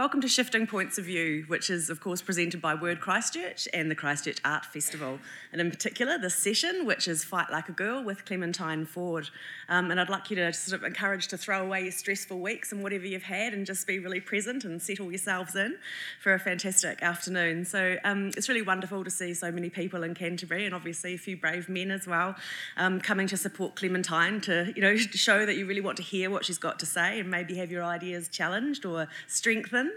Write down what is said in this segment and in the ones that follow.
Welcome to Shifting Points of View, which is, of course, presented by Word Christchurch and the Christchurch Art Festival. And in particular, this session, which is Fight Like a Girl with Clementine Ford. Um, and I'd like you to sort of encourage to throw away your stressful weeks and whatever you've had and just be really present and settle yourselves in for a fantastic afternoon. So um, it's really wonderful to see so many people in Canterbury and obviously a few brave men as well um, coming to support Clementine to, you know, show that you really want to hear what she's got to say and maybe have your ideas challenged or strengthened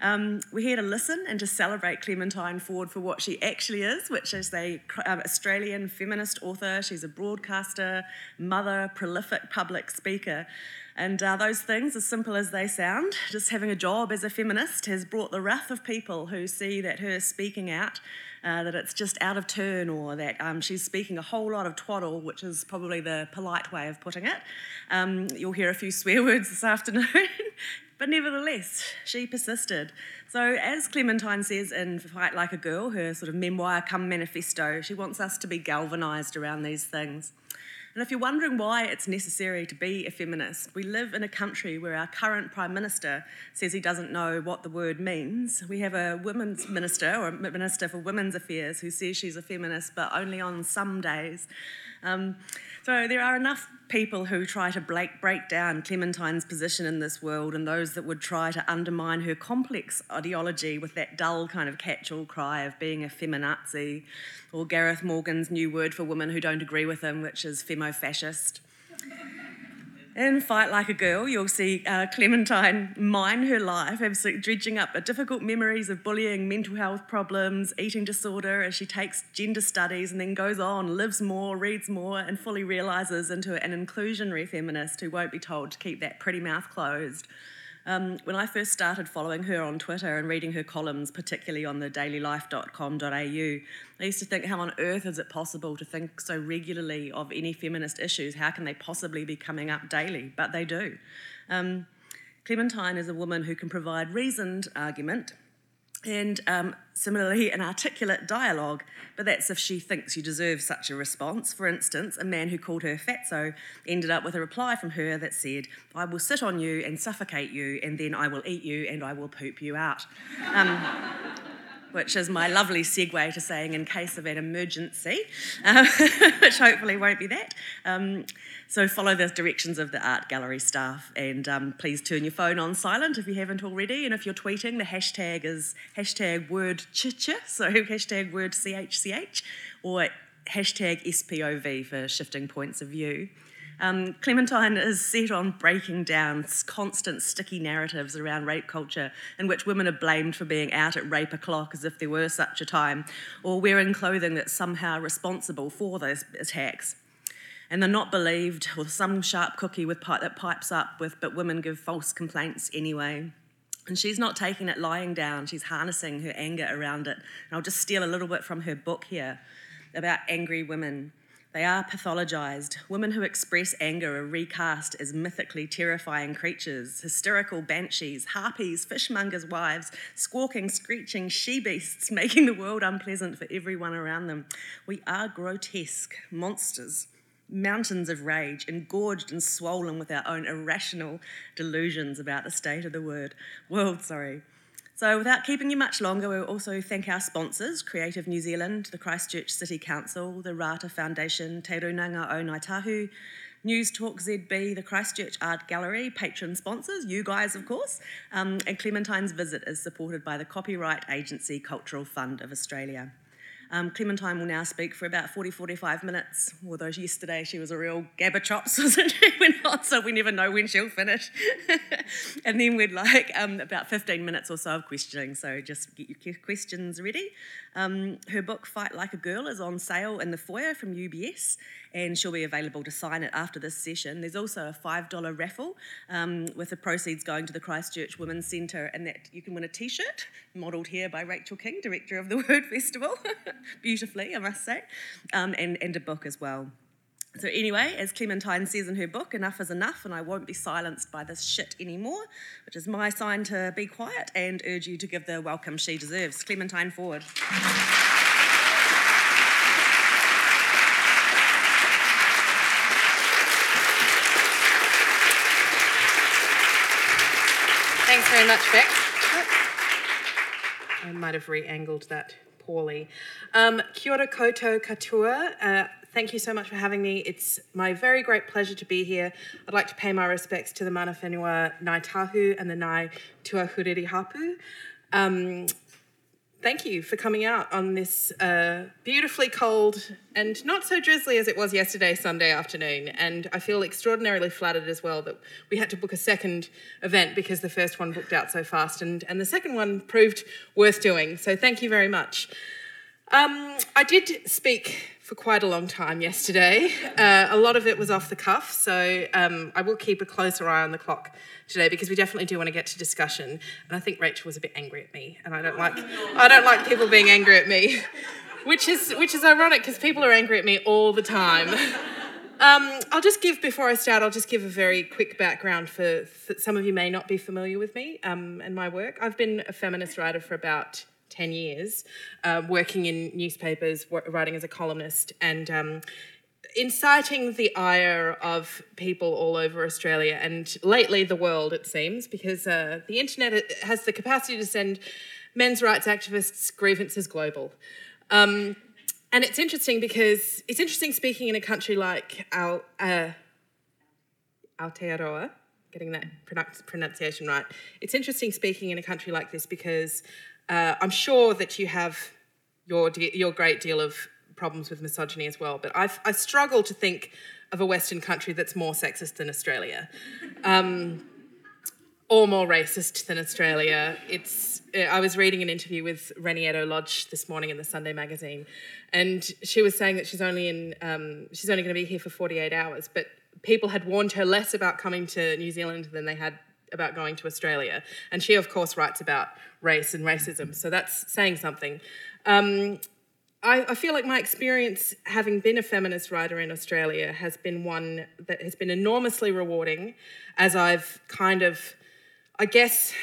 um, we're here to listen and to celebrate Clementine Ford for what she actually is, which is a um, Australian feminist author. She's a broadcaster, mother, prolific public speaker. And uh, those things, as simple as they sound, just having a job as a feminist has brought the wrath of people who see that her speaking out, uh, that it's just out of turn, or that um, she's speaking a whole lot of twaddle, which is probably the polite way of putting it. Um, you'll hear a few swear words this afternoon. But nevertheless, she persisted. So, as Clementine says in Fight Like a Girl, her sort of memoir come manifesto, she wants us to be galvanised around these things. And if you're wondering why it's necessary to be a feminist, we live in a country where our current Prime Minister says he doesn't know what the word means. We have a women's minister or a minister for women's affairs who says she's a feminist, but only on some days. Um, so there are enough people who try to break, break down Clementine's position in this world and those that would try to undermine her complex ideology with that dull kind of catch all cry of being a feminazi, or Gareth Morgan's new word for women who don't agree with him, which is femo-fascist. In Fight Like a Girl, you'll see uh, Clementine mine her life, absolutely dredging up the difficult memories of bullying, mental health problems, eating disorder as she takes gender studies and then goes on, lives more, reads more, and fully realises into an inclusionary feminist who won't be told to keep that pretty mouth closed. Um, when I first started following her on Twitter and reading her columns, particularly on the dailylife.com.au, I used to think, how on earth is it possible to think so regularly of any feminist issues? How can they possibly be coming up daily? But they do. Um, Clementine is a woman who can provide reasoned argument and um, similarly an articulate dialogue, but that's if she thinks you deserve such a response. For instance, a man who called her fatso ended up with a reply from her that said, I will sit on you and suffocate you, and then I will eat you and I will poop you out. Um, which is my lovely segue to saying in case of an emergency, uh, which hopefully won't be that. Um, so follow the directions of the art gallery staff and um, please turn your phone on silent if you haven't already. And if you're tweeting, the hashtag is hashtag word chicha, so hashtag word CHCH, or hashtag SPOV for shifting points of view. Um, Clementine is set on breaking down constant sticky narratives around rape culture in which women are blamed for being out at rape o'clock as if there were such a time, or wearing clothing that's somehow responsible for those attacks. And they're not believed, or some sharp cookie with pipe that pipes up with, but women give false complaints anyway. And she's not taking it lying down, she's harnessing her anger around it. And I'll just steal a little bit from her book here about angry women. They are pathologized. Women who express anger are recast as mythically terrifying creatures, hysterical banshees, harpies, fishmongers' wives, squawking, screeching she beasts, making the world unpleasant for everyone around them. We are grotesque monsters, mountains of rage, engorged and swollen with our own irrational delusions about the state of the word, world. Sorry. So, without keeping you much longer, we'll also thank our sponsors Creative New Zealand, the Christchurch City Council, the Rata Foundation, Te Runanga o Ngāi Tahu, News Talk ZB, the Christchurch Art Gallery, patron sponsors, you guys, of course, um, and Clementine's visit is supported by the Copyright Agency Cultural Fund of Australia. Um, Clementine will now speak for about 40, 45 minutes, although yesterday she was a real gabber chops, wasn't she? We're not, so we never know when she'll finish. and then we'd like um, about 15 minutes or so of questioning, so just get your questions ready. Um, her book, Fight Like a Girl, is on sale in the foyer from UBS, and she'll be available to sign it after this session. There's also a $5 raffle um, with the proceeds going to the Christchurch Women's Centre, and that you can win a t shirt modelled here by Rachael King, director of the Word Festival, beautifully, I must say, um, and, and a book as well. So, anyway, as Clementine says in her book, enough is enough, and I won't be silenced by this shit anymore, which is my sign to be quiet and urge you to give the welcome she deserves. Clementine Ford. Thanks very much, Beck. I might have re-angled that poorly. Um, kia ora koutou. Uh, thank you so much for having me. It's my very great pleasure to be here. I'd like to pay my respects to the mana whenua Ngāi Tahu and the Ngāi Tuahuriri Hapu. Um, thank you for coming out on this uh, beautifully cold and not so drizzly as it was yesterday, Sunday afternoon. And I feel extraordinarily flattered as well that we had to book a second event because the first one booked out so fast, and, and the second one proved worth doing. So thank you very much. Um, I did speak for quite a long time yesterday. Uh, a lot of it was off the cuff, so um, I will keep a closer eye on the clock today because we definitely do want to get to discussion. And I think Rachael was a bit angry at me, and I don't like I don't like people being angry at me, which is which is ironic because people are angry at me all the time. Um, I'll just give before I start. I'll just give a very quick background for, for some of you may not be familiar with me um, and my work. I've been a feminist writer for about 10 years, uh, working in newspapers, writing as a columnist, and um, inciting the ire of people all over Australia and lately the world, it seems, because uh, the internet has the capacity to send men's rights activists' grievances global. Um, and it's interesting because it's interesting speaking in a country like Al, uh, Aotearoa, getting that pronunciation right. It's interesting speaking in a country like this because uh, I'm sure that you have your, your great deal of problems with misogyny as well, but I've, I struggle to think of a Western country that's more sexist than Australia. Um, or more racist than Australia. It's. I was reading an interview with Reni Eddo-Lodge this morning in the Sunday magazine, and she was saying that she's only in. Um, she's only going to be here for forty eight hours, but people had warned her less about coming to New Zealand than they had about going to Australia. And she, of course, writes about race and racism, so that's saying something. Um, I, I, feel like my experience having been a feminist writer in Australia has been one that has been enormously rewarding as I've kind of, I guess,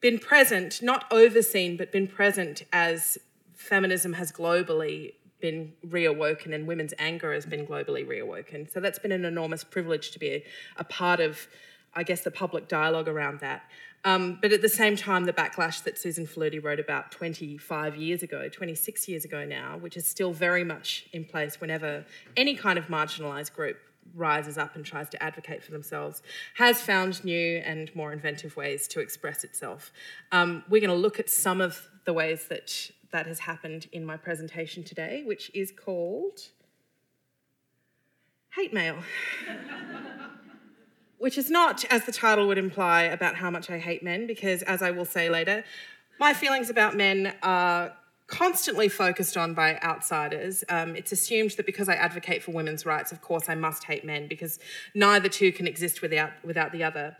been present, not overseen, but been present as feminism has globally been reawoken and women's anger has been globally reawoken. So that's been an enormous privilege to be a, a part of I guess, the public dialogue around that. Um, but at the same time, the backlash that Susan Faludi wrote about 25 years ago, 26 years ago now, which is still very much in place whenever any kind of marginalised group rises up and tries to advocate for themselves, has found new and more inventive ways to express itself. Um, we're going to look at some of the ways that that has happened in my presentation today, which is called Hate Mail. which is not, as the title would imply, about how much I hate men, because as I will say later, my feelings about men are constantly focused on by outsiders. Um, it's assumed that because I advocate for women's rights, of course, I must hate men because neither two can exist without without the other.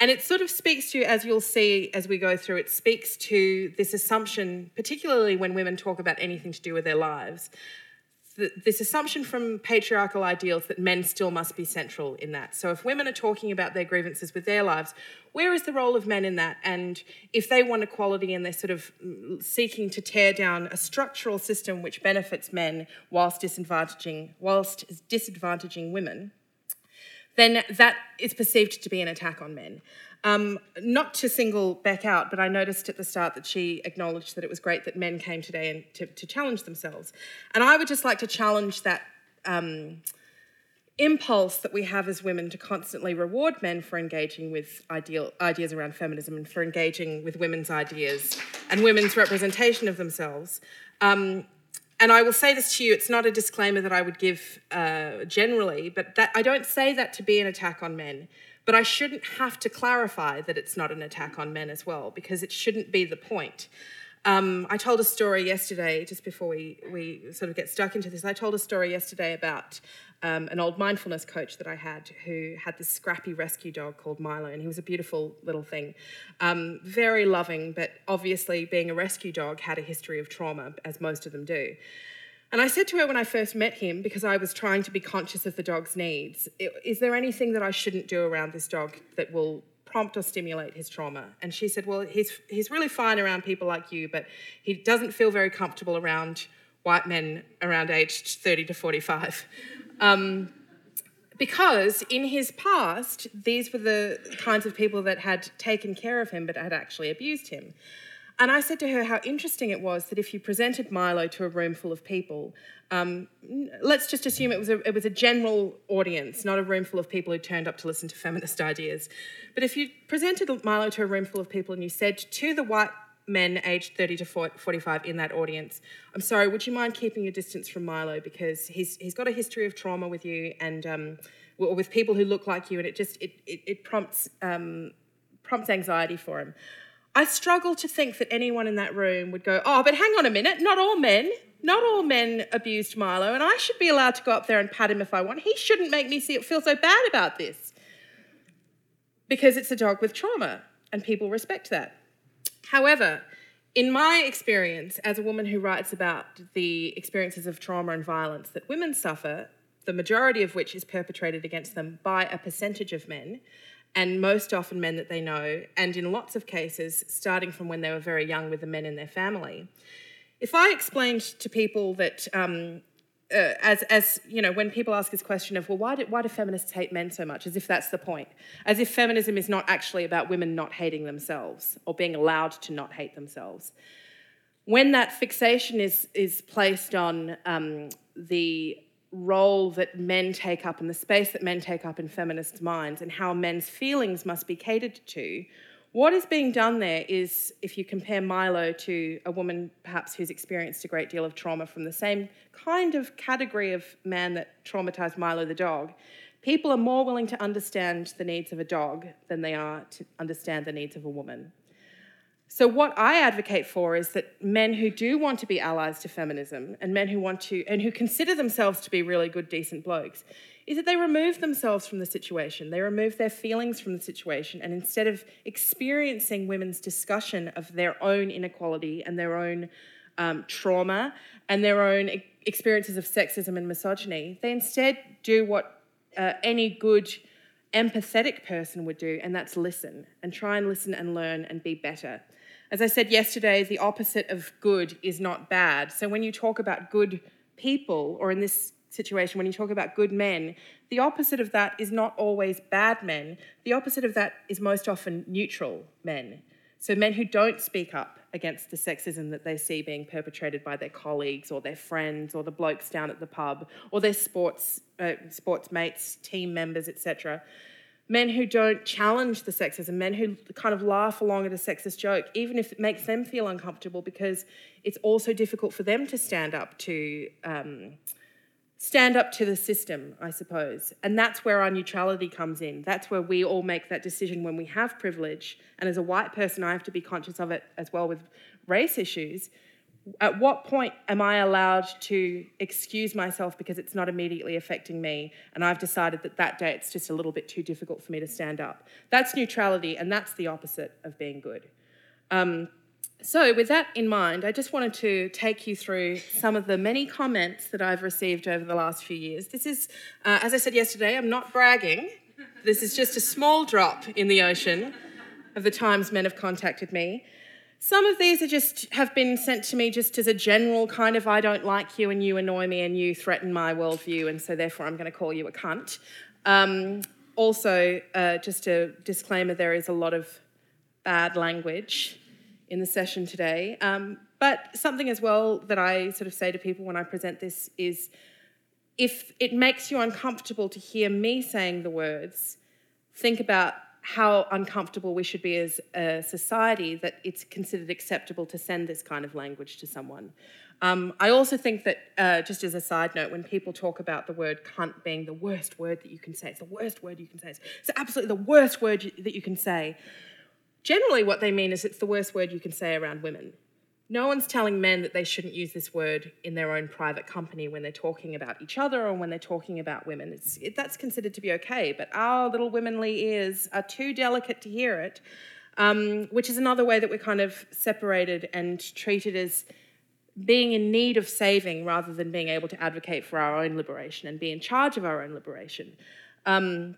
And it sort of speaks to, as you'll see as we go through, it speaks to this assumption, particularly when women talk about anything to do with their lives, this assumption from patriarchal ideals that men still must be central in that. So if women are talking about their grievances with their lives, where is the role of men in that? And if they want equality and they're sort of mm, seeking to tear down a structural system which benefits men whilst disadvantaging whilst disadvantaging women, then that is perceived to be an attack on men. Um, not to single Beck out, but I noticed at the start that she acknowledged that it was great that men came today and to, to challenge themselves. And I would just like to challenge that um, impulse that we have as women to constantly reward men for engaging with ideal, ideas around feminism and for engaging with women's ideas and women's representation of themselves. Um, and I will say this to you, it's not a disclaimer that I would give uh, generally, but that, I don't say that to be an attack on men. But I shouldn't have to clarify that it's not an attack on men as well, because it shouldn't be the point. Um, I told a story yesterday, just before we, we sort of get stuck into this, I told a story yesterday about um, an old mindfulness coach that I had who had this scrappy rescue dog called Milo, and he was a beautiful little thing. Um, very loving, but obviously, being a rescue dog, had a history of trauma, as most of them do. And I said to her when I first met him, because I was trying to be conscious of the dog's needs, is there anything that I shouldn't do around this dog that will prompt or stimulate his trauma? And she said, Well, he's, he's really fine around people like you, but he doesn't feel very comfortable around white men around aged 30 to 45. Um, because in his past, these were the kinds of people that had taken care of him but had actually abused him. And I said to her how interesting it was that if you presented Milo to a room full of people, um, let's just assume it was, a, it was a general audience, not a room full of people who turned up to listen to feminist ideas. But if you presented Milo to a room full of people and you said to the white men aged 30 to 45 in that audience, I'm sorry, would you mind keeping your distance from Milo because he's, he's got a history of trauma with you and um, with people who look like you, and it just it, it, it prompts um, prompts anxiety for him. I struggle to think that anyone in that room would go, oh, but hang on a minute, not all men, not all men abused Milo, and I should be allowed to go up there and pat him if I want. He shouldn't make me feel so bad about this. Because it's a dog with trauma, and people respect that. However, in my experience as a woman who writes about the experiences of trauma and violence that women suffer, the majority of which is perpetrated against them by a percentage of men, and most often men that they know, and in lots of cases, starting from when they were very young with the men in their family. If I explained to people that, um, uh, as, as you know, when people ask this question of, well, why do, why do feminists hate men so much, as if that's the point, as if feminism is not actually about women not hating themselves or being allowed to not hate themselves. When that fixation is, is placed on um, the role that men take up and the space that men take up in feminist minds and how men's feelings must be catered to, what is being done there is, if you compare Milo to a woman perhaps who's experienced a great deal of trauma from the same kind of category of man that traumatized Milo the dog, people are more willing to understand the needs of a dog than they are to understand the needs of a woman. So, what I advocate for is that men who do want to be allies to feminism and men who want to, and who consider themselves to be really good, decent blokes, is that they remove themselves from the situation. They remove their feelings from the situation. And instead of experiencing women's discussion of their own inequality and their own um, trauma and their own experiences of sexism and misogyny, they instead do what uh, any good, empathetic person would do, and that's listen and try and listen and learn and be better. As I said yesterday, the opposite of good is not bad. So when you talk about good people, or in this situation, when you talk about good men, the opposite of that is not always bad men. The opposite of that is most often neutral men. So men who don't speak up against the sexism that they see being perpetrated by their colleagues or their friends or the blokes down at the pub or their sports uh, sports mates, team members, etc men who don't challenge the sexism, men who kind of laugh along at a sexist joke, even if it makes them feel uncomfortable, because it's also difficult for them to stand up to um, stand up to the system, I suppose. And that's where our neutrality comes in. That's where we all make that decision when we have privilege. And as a white person, I have to be conscious of it as well with race issues at what point am I allowed to excuse myself because it's not immediately affecting me and I've decided that that day it's just a little bit too difficult for me to stand up? That's neutrality and that's the opposite of being good. Um, so, with that in mind, I just wanted to take you through some of the many comments that I've received over the last few years. This is, uh, as I said yesterday, I'm not bragging. This is just a small drop in the ocean of the times men have contacted me. Some of these are just have been sent to me just as a general kind of I don't like you and you annoy me and you threaten my worldview and so therefore I'm going to call you a cunt. Um, also, uh, just a disclaimer: there is a lot of bad language in the session today. Um, but something as well that I sort of say to people when I present this is if it makes you uncomfortable to hear me saying the words, think about how uncomfortable we should be as a society that it's considered acceptable to send this kind of language to someone. Um, I also think that, uh, just as a side note, when people talk about the word cunt being the worst word that you can say, it's the worst word you can say, it's absolutely the worst word you, that you can say. Generally, what they mean is it's the worst word you can say around women. No one's telling men that they shouldn't use this word in their own private company when they're talking about each other or when they're talking about women. It, that's considered to be okay, but our little womanly ears are too delicate to hear it, um, which is another way that we're kind of separated and treated as being in need of saving rather than being able to advocate for our own liberation and be in charge of our own liberation. Um,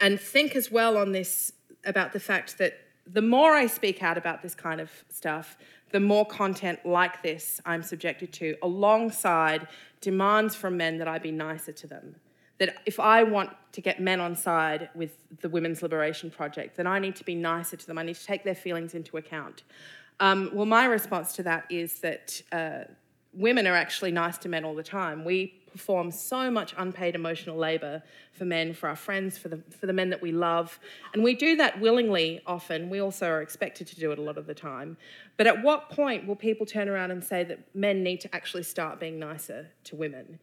and think as well on this about the fact that the more I speak out about this kind of stuff, the more content like this I'm subjected to, alongside demands from men that I be nicer to them, that if I want to get men on side with the Women's Liberation Project, then I need to be nicer to them. I need to take their feelings into account. Um, well, my response to that is that uh, women are actually nice to men all the time. We perform so much unpaid emotional labor for men, for our friends, for the, for the men that we love. And we do that willingly often. We also are expected to do it a lot of the time. But at what point will people turn around and say that men need to actually start being nicer to women?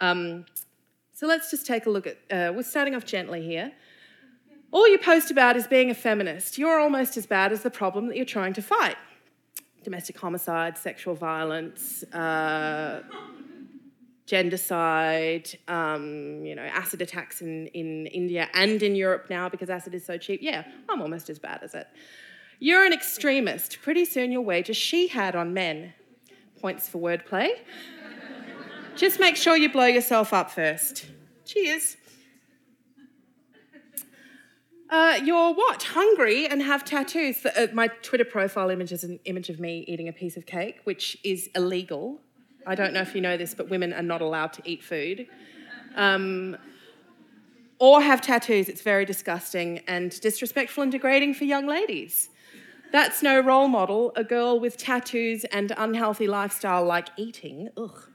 Um, so let's just take a look at, uh, we're starting off gently here. All you post about is being a feminist. You're almost as bad as the problem that you're trying to fight domestic homicide, sexual violence, uh, gendercide, um, you know, acid attacks in, in India and in Europe now because acid is so cheap. Yeah, I'm almost as bad as it. You're an extremist. Pretty soon you'll wage a she had on men. Points for wordplay. Just make sure you blow yourself up first. Cheers. Uh, you're what? Hungry and have tattoos. Uh, my Twitter profile image is an image of me eating a piece of cake, which is illegal. I don't know if you know this, but women are not allowed to eat food. Um, or have tattoos. It's very disgusting and disrespectful and degrading for young ladies. That's no role model. A girl with tattoos and unhealthy lifestyle like eating, ugh.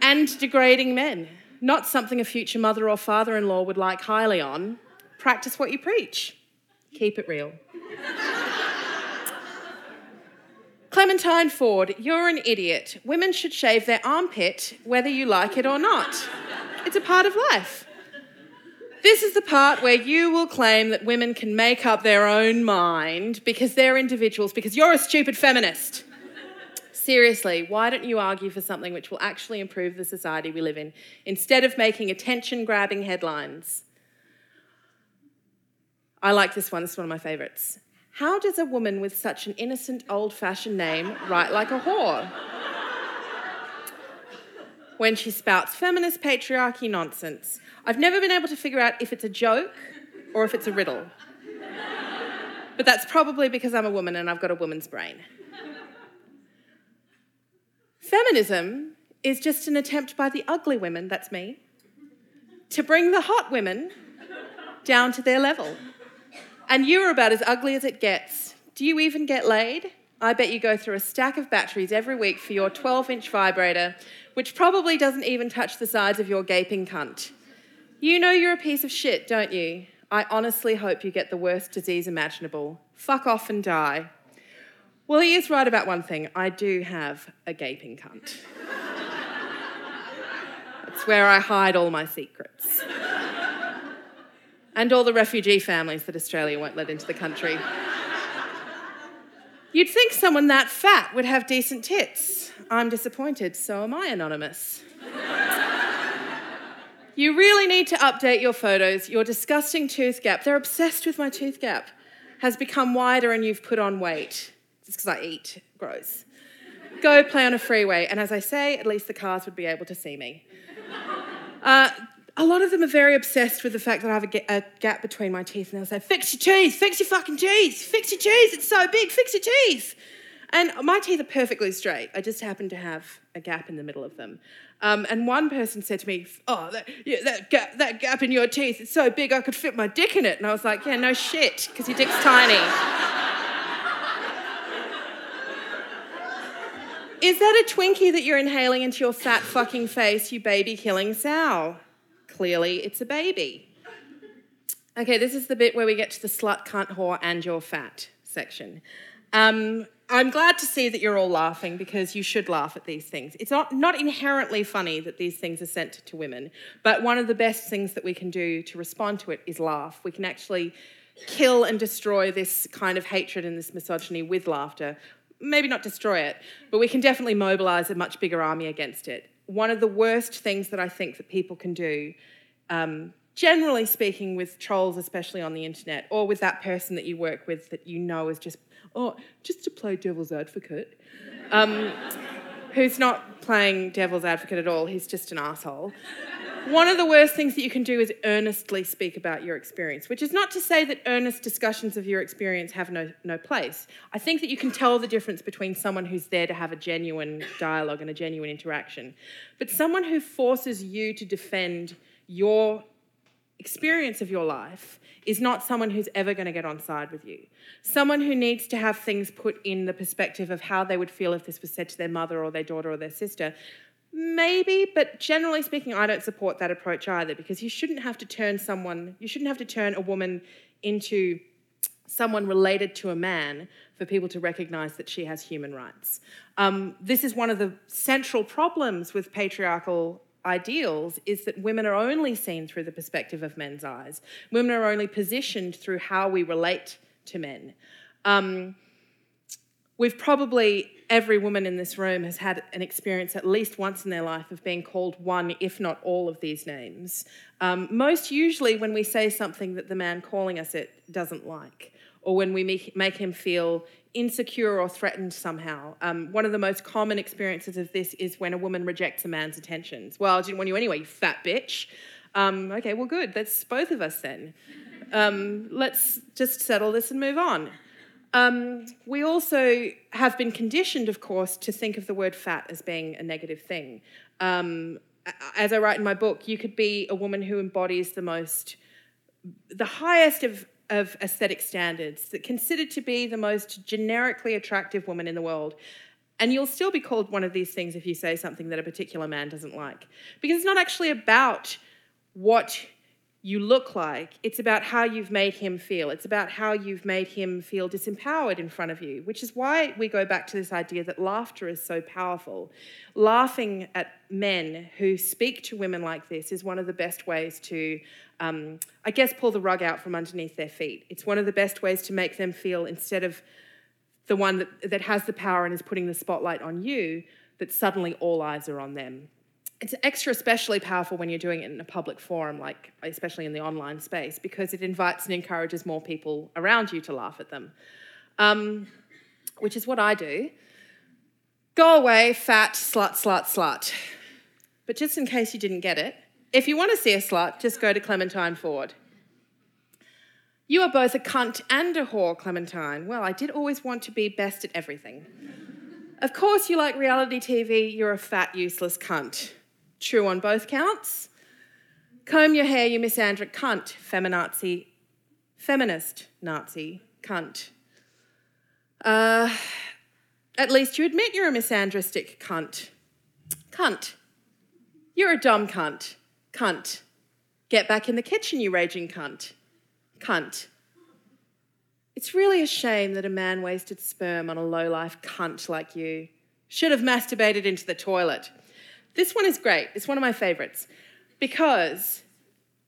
and degrading men. Not something a future mother or father in law would like highly on. Practice what you preach. Keep it real. Clementine Ford, you're an idiot. Women should shave their armpit whether you like it or not. It's a part of life. This is the part where you will claim that women can make up their own mind because they're individuals, because you're a stupid feminist. Seriously, why don't you argue for something which will actually improve the society we live in instead of making attention grabbing headlines? I like this one, it's one of my favourites. How does a woman with such an innocent, old fashioned name write like a whore? when she spouts feminist patriarchy nonsense. I've never been able to figure out if it's a joke or if it's a riddle. But that's probably because I'm a woman and I've got a woman's brain. Feminism is just an attempt by the ugly women, that's me, to bring the hot women down to their level. And you're about as ugly as it gets. Do you even get laid? I bet you go through a stack of batteries every week for your 12 inch vibrator, which probably doesn't even touch the sides of your gaping cunt. You know you're a piece of shit, don't you? I honestly hope you get the worst disease imaginable. Fuck off and die. Well, he is right about one thing. I do have a gaping cunt. it's where I hide all my secrets. And all the refugee families that Australia won't let into the country. You'd think someone that fat would have decent tits. I'm disappointed, so am I, Anonymous. you really need to update your photos. Your disgusting tooth gap, they're obsessed with my tooth gap, has become wider and you've put on weight just because I eat gross. Go play on a freeway, and as I say, at least the cars would be able to see me. Uh, a lot of them are very obsessed with the fact that I have a, gap between my teeth, and they'll say, Fix your teeth, fix your fucking teeth, fix your teeth, it's so big, fix your teeth. And my teeth are perfectly straight. I just happen to have a gap in the middle of them. Um, and one person said to me, "Oh, that, yeah, that gap, that gap in your teeth, it's so big I could fit my dick in it." And I was like, "Yeah, no shit, because your dick's tiny." Is that a Twinkie that you're inhaling into your fat fucking face, you baby killing sow? Clearly, it's a baby. Okay, this is the bit where we get to the slut, cunt, whore, and your fat section. Um, I'm glad to see that you're all laughing because you should laugh at these things. It's not, not inherently funny that these things are sent to women, but one of the best things that we can do to respond to it is laugh. We can actually kill and destroy this kind of hatred and this misogyny with laughter maybe not destroy it, but we can definitely mobilize a much bigger army against it. One of the worst things that I think that people can do, um, generally speaking, with trolls, especially on the internet, or with that person that you work with that you know is just, oh, just to play devil's advocate, um, who's not playing devil's advocate at all, he's just an asshole. One of the worst things that you can do is earnestly speak about your experience, which is not to say that earnest discussions of your experience have no, no place. I think that you can tell the difference between someone who's there to have a genuine dialogue and a genuine interaction, but someone who forces you to defend your experience of your life is not someone who's ever going to get on side with you. Someone who needs to have things put in the perspective of how they would feel if this was said to their mother or their daughter or their sister Maybe, but generally speaking, I don't support that approach either because you shouldn't have to turn someone, you shouldn't have to turn a woman into someone related to a man for people to recognize that she has human rights. Um, this is one of the central problems with patriarchal ideals is that women are only seen through the perspective of men's eyes. Women are only positioned through how we relate to men. Um, We've probably, every woman in this room has had an experience at least once in their life of being called one, if not all, of these names. Um, most usually when we say something that the man calling us it doesn't like, or when we make, make him feel insecure or threatened somehow. Um, one of the most common experiences of this is when a woman rejects a man's attentions. Well, I didn't want you anyway, you fat bitch. Um, okay, well, good. That's both of us then. Um, let's just settle this and move on. Um, we also have been conditioned, of course, to think of the word fat as being a negative thing. Um, as I write in my book, you could be a woman who embodies the most, the highest of, of aesthetic standards, that considered to be the most generically attractive woman in the world. And you'll still be called one of these things if you say something that a particular man doesn't like. Because it's not actually about what you look like. It's about how you've made him feel. It's about how you've made him feel disempowered in front of you, which is why we go back to this idea that laughter is so powerful. Laughing at men who speak to women like this is one of the best ways to, um, I guess, pull the rug out from underneath their feet. It's one of the best ways to make them feel, instead of the one that, that has the power and is putting the spotlight on you, that suddenly all eyes are on them it's extra especially powerful when you're doing it in a public forum, like especially in the online space, because it invites and encourages more people around you to laugh at them, um, which is what I do. Go away, fat, slut, slut, slut. But just in case you didn't get it, if you want to see a slut, just go to Clementine Ford. You are both a cunt and a whore, Clementine. Well, I did always want to be best at everything. Of course, you like reality TV, you're a fat, useless cunt. True on both counts. Comb your hair, you misandric cunt, feminazi, feminist Nazi cunt. Uh, at least you admit you're a misandristic cunt. Cunt. You're a dumb cunt. Cunt. Get back in the kitchen, you raging cunt. Cunt. It's really a shame that a man wasted sperm on a low-life cunt like you. Should have masturbated into the toilet. This one is great. It's one of my favorites because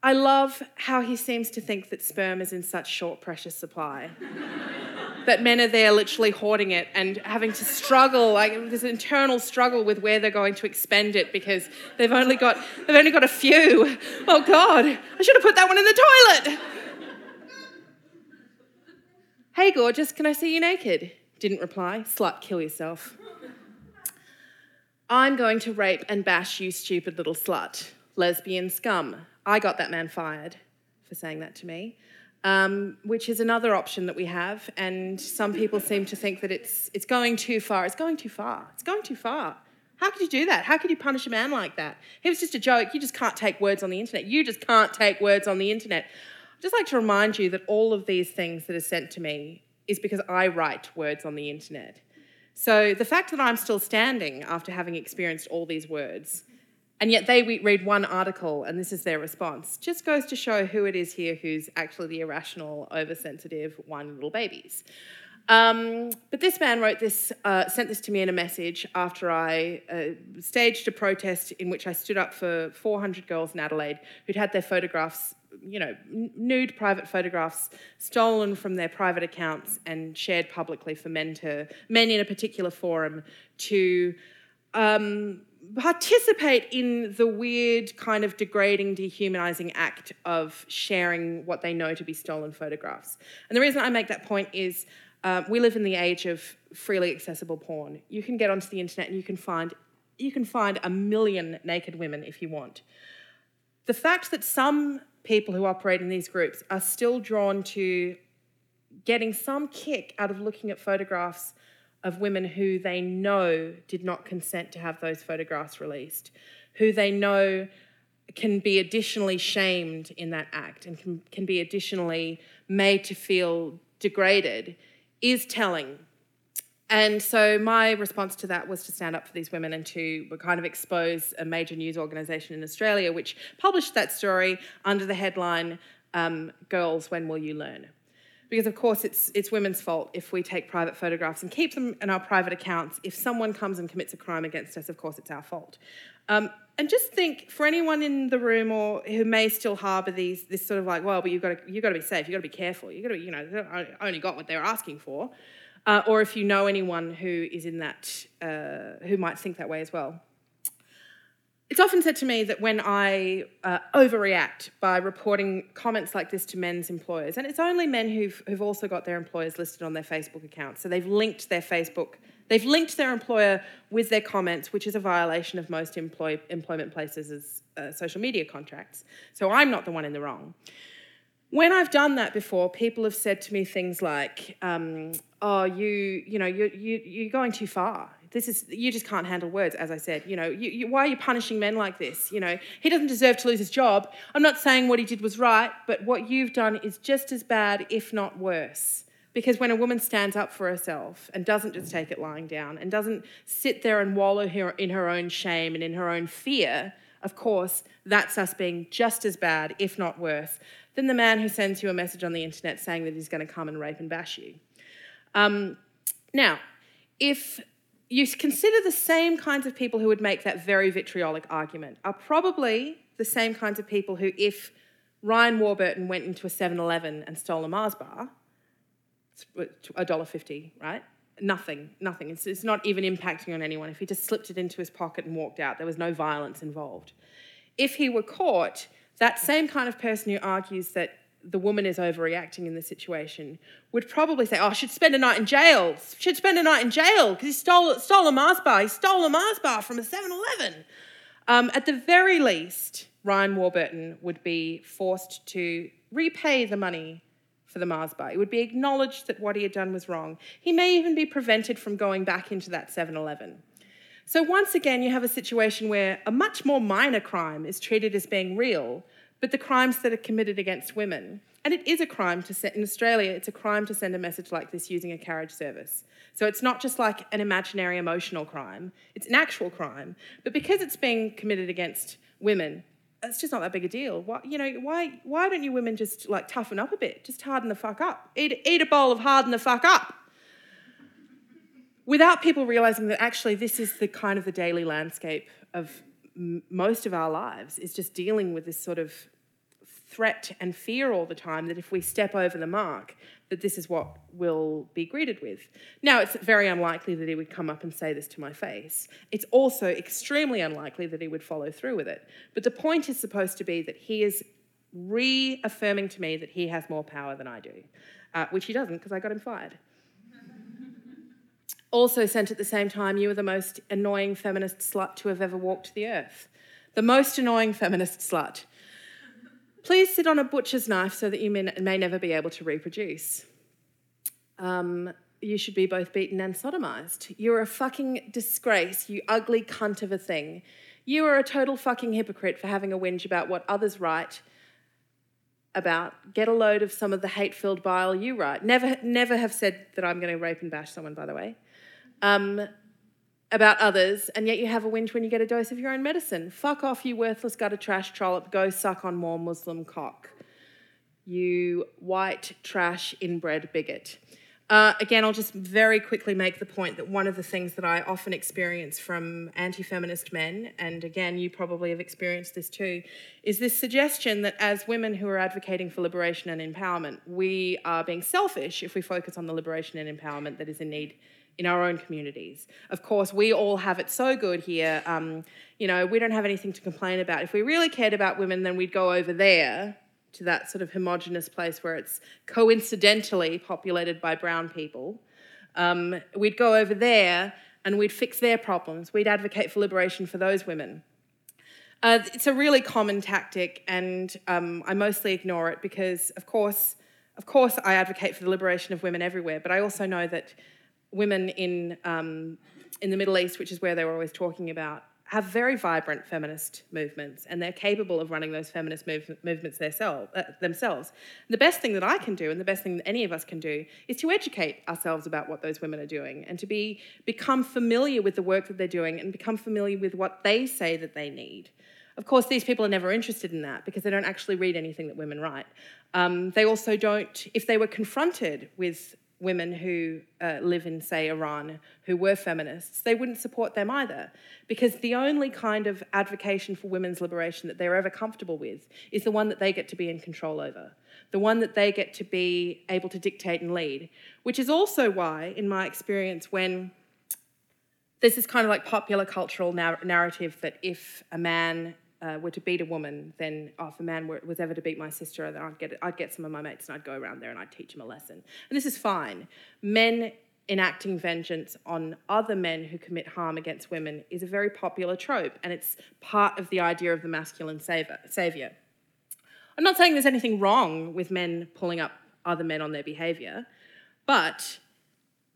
I love how he seems to think that sperm is in such short, precious supply. that men are there literally hoarding it and having to struggle, like this internal struggle with where they're going to expend it because they've only got they've only got a few. Oh God, I should have put that one in the toilet. hey gorgeous, can I see you naked? Didn't reply. Slut, kill yourself. I'm going to rape and bash you, stupid little slut. Lesbian scum. I got that man fired for saying that to me, um, which is another option that we have. And some people seem to think that it's, it's going too far. It's going too far. It's going too far. How could you do that? How could you punish a man like that? It was just a joke. You just can't take words on the internet. You just can't take words on the internet. I'd just like to remind you that all of these things that are sent to me is because I write words on the internet. So the fact that I'm still standing after having experienced all these words, and yet they read one article and this is their response, just goes to show who it is here who's actually the irrational, oversensitive, whiny little babies. Um, but this man wrote this, uh, sent this to me in a message after I uh, staged a protest in which I stood up for 400 girls in Adelaide who'd had their photographs you know, nude private photographs stolen from their private accounts and shared publicly for men to men in a particular forum to um, participate in the weird kind of degrading, dehumanizing act of sharing what they know to be stolen photographs. And the reason I make that point is uh, we live in the age of freely accessible porn. You can get onto the internet and you can find you can find a million naked women if you want. the fact that some people who operate in these groups are still drawn to getting some kick out of looking at photographs of women who they know did not consent to have those photographs released, who they know can be additionally shamed in that act and can, can be additionally made to feel degraded, is telling. And so my response to that was to stand up for these women and to kind of expose a major news organisation in Australia, which published that story under the headline um, "Girls, when will you learn?" Because of course it's it's women's fault if we take private photographs and keep them in our private accounts. If someone comes and commits a crime against us, of course it's our fault. Um, and just think for anyone in the room or who may still harbour these this sort of like, well, but you've got to you've got to be safe, you've got to be careful, you've got to you know only got what they're asking for uh, or if you know anyone who is in that, uh, who might think that way as well. It's often said to me that when I uh, overreact by reporting comments like this to men's employers, and it's only men who've, who've also got their employers listed on their Facebook accounts, so they've linked their Facebook, they've linked their employer with their comments, which is a violation of most employ, employment places' uh, social media contracts. So I'm not the one in the wrong. When I've done that before, people have said to me things like, um, "Oh, you, you know, you, you, you're going too far. This is you just can't handle words." As I said, you know, you, you, why are you punishing men like this? You know, he doesn't deserve to lose his job. I'm not saying what he did was right, but what you've done is just as bad, if not worse. Because when a woman stands up for herself and doesn't just take it lying down and doesn't sit there and wallow in her own shame and in her own fear, of course, that's us being just as bad, if not worse, than the man who sends you a message on the internet saying that he's going to come and rape and bash you. Um, now, if you consider the same kinds of people who would make that very vitriolic argument are probably the same kinds of people who, if Ryan Warburton went into a 7 Eleven and stole a Mars bar, $1.50, right? Nothing, nothing. It's, it's not even impacting on anyone. If he just slipped it into his pocket and walked out, there was no violence involved. If he were caught, that same kind of person who argues that the woman is overreacting in the situation would probably say, "Oh, I should spend a night in jail. Should spend a night in jail because he stole stole a Mars bar. He stole a Mars bar from a 7-Eleven." Um, at the very least, Ryan Warburton would be forced to repay the money for the Mars bar. It would be acknowledged that what he had done was wrong. He may even be prevented from going back into that 7-Eleven. So once again, you have a situation where a much more minor crime is treated as being real, but the crimes that are committed against women, and it is a crime to send, in Australia, it's a crime to send a message like this using a carriage service. So it's not just like an imaginary emotional crime, it's an actual crime. But because it's being committed against women, it's just not that big a deal. Why, you know, why, why don't you women just like toughen up a bit? Just harden the fuck up. Eat, eat a bowl of harden the fuck up without people realizing that actually this is the kind of the daily landscape of m- most of our lives is just dealing with this sort of threat and fear all the time that if we step over the mark that this is what we'll be greeted with now it's very unlikely that he would come up and say this to my face it's also extremely unlikely that he would follow through with it but the point is supposed to be that he is reaffirming to me that he has more power than i do uh, which he doesn't because i got him fired also sent at the same time, You are the most annoying feminist slut to have ever walked the earth. The most annoying feminist slut. Please sit on a butcher's knife so that you may, may never be able to reproduce. Um, you should be both beaten and sodomized. You're a fucking disgrace, you ugly cunt of a thing. You are a total fucking hypocrite for having a whinge about what others write about. Get a load of some of the hate filled bile you write. Never, never have said that I'm going to rape and bash someone, by the way um, about others, and yet you have a whinge when you get a dose of your own medicine. Fuck off, you worthless gutter trash trollop. Go suck on more Muslim cock. You white trash inbred bigot. Uh, again, I'll just very quickly make the point that one of the things that I often experience from anti feminist men, and again, you probably have experienced this too, is this suggestion that as women who are advocating for liberation and empowerment, we are being selfish if we focus on the liberation and empowerment that is in need in our own communities. Of course, we all have it so good here. Um, you know, we don't have anything to complain about. If we really cared about women, then we'd go over there to that sort of homogenous place where it's coincidentally populated by brown people. Um, we'd go over there and we'd fix their problems. We'd advocate for liberation for those women. Uh, it's a really common tactic, and um, I mostly ignore it because, of course, of course, I advocate for the liberation of women everywhere. But I also know that women in um, in the Middle East, which is where they were always talking about, have very vibrant feminist movements and they're capable of running those feminist move- movements themselves, uh, themselves. The best thing that I can do and the best thing that any of us can do is to educate ourselves about what those women are doing and to be become familiar with the work that they're doing and become familiar with what they say that they need. Of course, these people are never interested in that because they don't actually read anything that women write. Um, they also don't, if they were confronted with women who uh, live in, say, Iran, who were feminists, they wouldn't support them either. Because the only kind of advocacy for women's liberation that they're ever comfortable with is the one that they get to be in control over, the one that they get to be able to dictate and lead. Which is also why, in my experience, when there's this kind of like popular cultural narrative that if a man uh, were to beat a woman, then oh, if a man were, was ever to beat my sister, then I'd get, I'd get some of my mates and I'd go around there and I'd teach them a lesson. And this is fine. Men enacting vengeance on other men who commit harm against women is a very popular trope, and it's part of the idea of the masculine savior. I'm not saying there's anything wrong with men pulling up other men on their behavior, but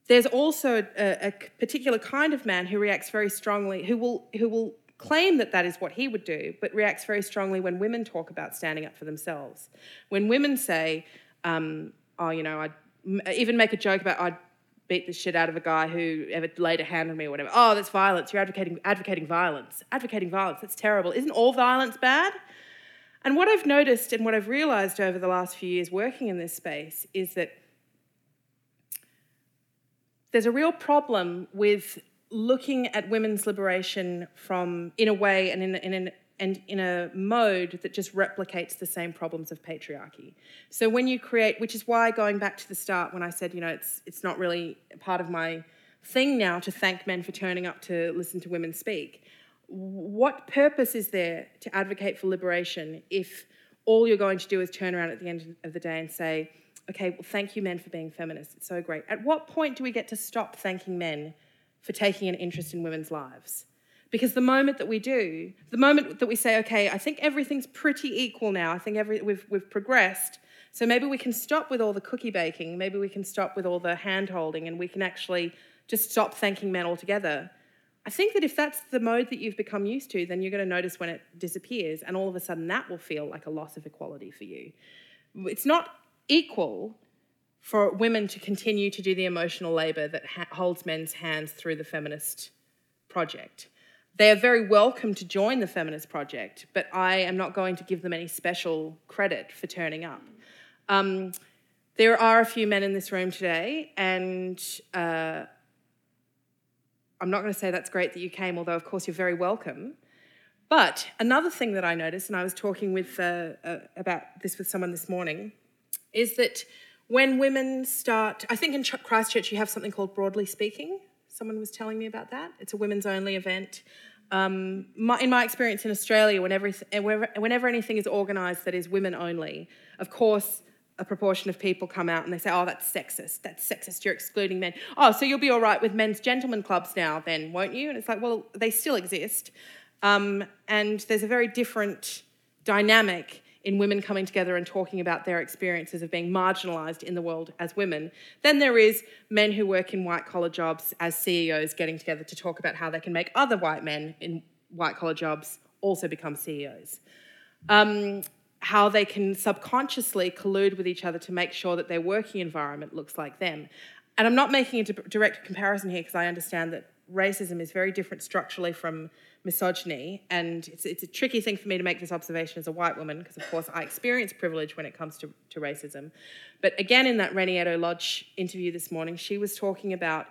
there's also a, a particular kind of man who reacts very strongly, who will, who will claim that that is what he would do, but reacts very strongly when women talk about standing up for themselves. When women say, um, oh, you know, I'd even make a joke about I'd beat the shit out of a guy who ever laid a hand on me or whatever. Oh, that's violence. You're advocating advocating violence. Advocating violence. That's terrible. Isn't all violence bad? And what I've noticed and what I've realized over the last few years working in this space is that there's a real problem with looking at women's liberation from in a way and in, in an and in a mode that just replicates the same problems of patriarchy. So when you create, which is why going back to the start when I said, you know, it's it's not really part of my thing now to thank men for turning up to listen to women speak. What purpose is there to advocate for liberation if all you're going to do is turn around at the end of the day and say, okay, well, thank you, men, for being feminists. It's so great. At what point do we get to stop thanking men for taking an interest in women's lives. Because the moment that we do, the moment that we say, okay, I think everything's pretty equal now, I think every, we've, we've progressed, so maybe we can stop with all the cookie baking, maybe we can stop with all the hand holding, and we can actually just stop thanking men altogether. I think that if that's the mode that you've become used to, then you're going to notice when it disappears, and all of a sudden that will feel like a loss of equality for you. It's not equal for women to continue to do the emotional labour that ha- holds men's hands through the feminist project. They are very welcome to join the feminist project, but I am not going to give them any special credit for turning up. Um, there are a few men in this room today, and uh, I'm not going to say that's great that you came, although, of course, you're very welcome. But another thing that I noticed, and I was talking with, uh, uh, about this with someone this morning, is that when women start, I think in Christchurch you have something called Broadly Speaking. Someone was telling me about that. It's a women's only event. Um, my, in my experience in Australia, whenever, whenever anything is organised that is women only, of course, a proportion of people come out and they say, oh, that's sexist. That's sexist. You're excluding men. Oh, so you'll be all right with men's gentlemen clubs now, then, won't you? And it's like, well, they still exist. Um, and there's a very different dynamic in women coming together and talking about their experiences of being marginalised in the world as women, then there is men who work in white collar jobs as CEOs getting together to talk about how they can make other white men in white collar jobs also become CEOs. Um, how they can subconsciously collude with each other to make sure that their working environment looks like them. And I'm not making a direct comparison here because I understand that racism is very different structurally from misogyny. And it's, it's a tricky thing for me to make this observation as a white woman, because of course I experience privilege when it comes to, to racism. But again, in that Reni Eddo-Lodge interview this morning, she was talking about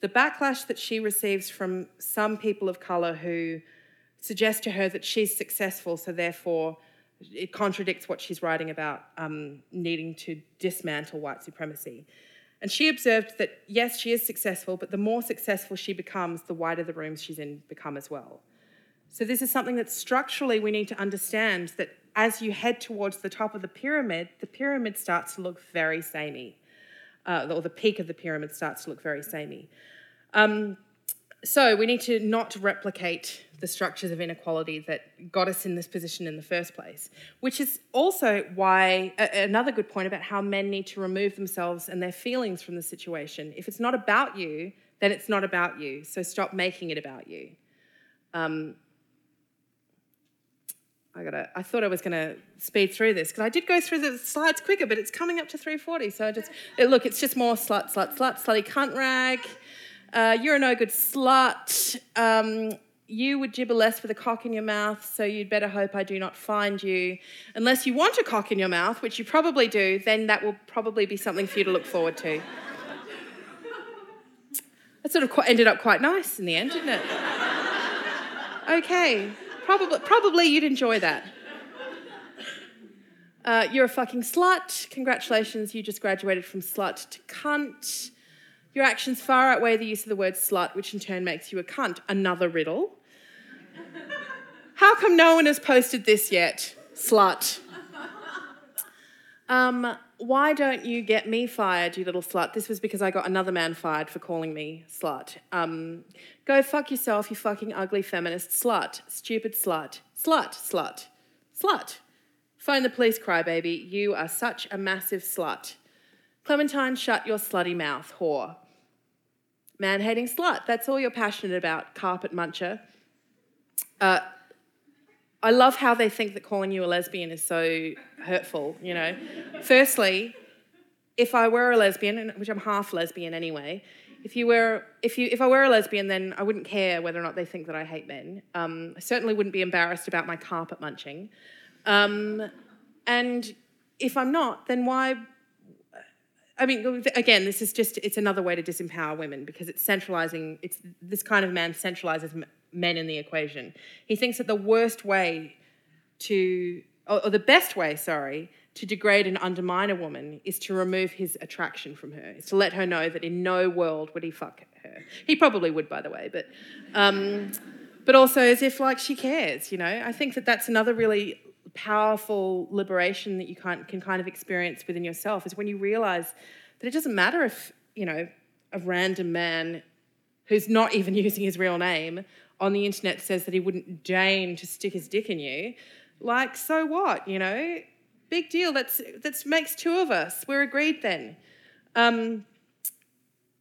the backlash that she receives from some people of colour who suggest to her that she's successful, so therefore it contradicts what she's writing about um, needing to dismantle white supremacy. And she observed that, yes, she is successful, but the more successful she becomes, the wider the rooms she's in become as well. So, this is something that structurally we need to understand that as you head towards the top of the pyramid, the pyramid starts to look very samey, uh, or the peak of the pyramid starts to look very samey. Um, so we need to not replicate the structures of inequality that got us in this position in the first place, which is also why a- another good point about how men need to remove themselves and their feelings from the situation. If it's not about you, then it's not about you. So stop making it about you. Um, I gotta. I thought I was gonna speed through this because I did go through the slides quicker, but it's coming up to 3:40. So I just look. It's just more slut, slut, slut, slutty cunt rag. Uh, you're a no good slut. Um, you would gibber less with a cock in your mouth, so you'd better hope I do not find you. Unless you want a cock in your mouth, which you probably do, then that will probably be something for you to look forward to. That sort of ended up quite nice in the end, didn't it? Okay, probably, probably you'd enjoy that. Uh, you're a fucking slut. Congratulations, you just graduated from slut to cunt. Your actions far outweigh the use of the word slut, which in turn makes you a cunt. Another riddle. How come no one has posted this yet? Slut. Um, why don't you get me fired, you little slut? This was because I got another man fired for calling me slut. Um, go fuck yourself, you fucking ugly feminist slut. Stupid slut. Slut, slut, slut. Phone the police, crybaby. You are such a massive slut. Clementine, shut your slutty mouth, whore. Man hating slut. That's all you're passionate about, carpet muncher. Uh, I love how they think that calling you a lesbian is so hurtful, you know. Firstly, if I were a lesbian, which I'm half lesbian anyway, if you were if you if I were a lesbian, then I wouldn't care whether or not they think that I hate men. Um, I certainly wouldn't be embarrassed about my carpet munching. Um, and if I'm not, then why I mean, again, this is just, it's another way to disempower women because it's centralizing, it's this kind of man centralizes men in the equation. He thinks that the worst way to, or, the best way, sorry, to degrade and undermine a woman is to remove his attraction from her, is to let her know that in no world would he fuck her. He probably would, by the way, but, um, but also as if like she cares, you know? I think that that's another really powerful liberation that you can, can kind of experience within yourself is when you realize that it doesn't matter if, you know, a random man who's not even using his real name on the internet says that he wouldn't deign to stick his dick in you. Like, so what, you know? Big deal. That's that makes two of us. We're agreed then. Um,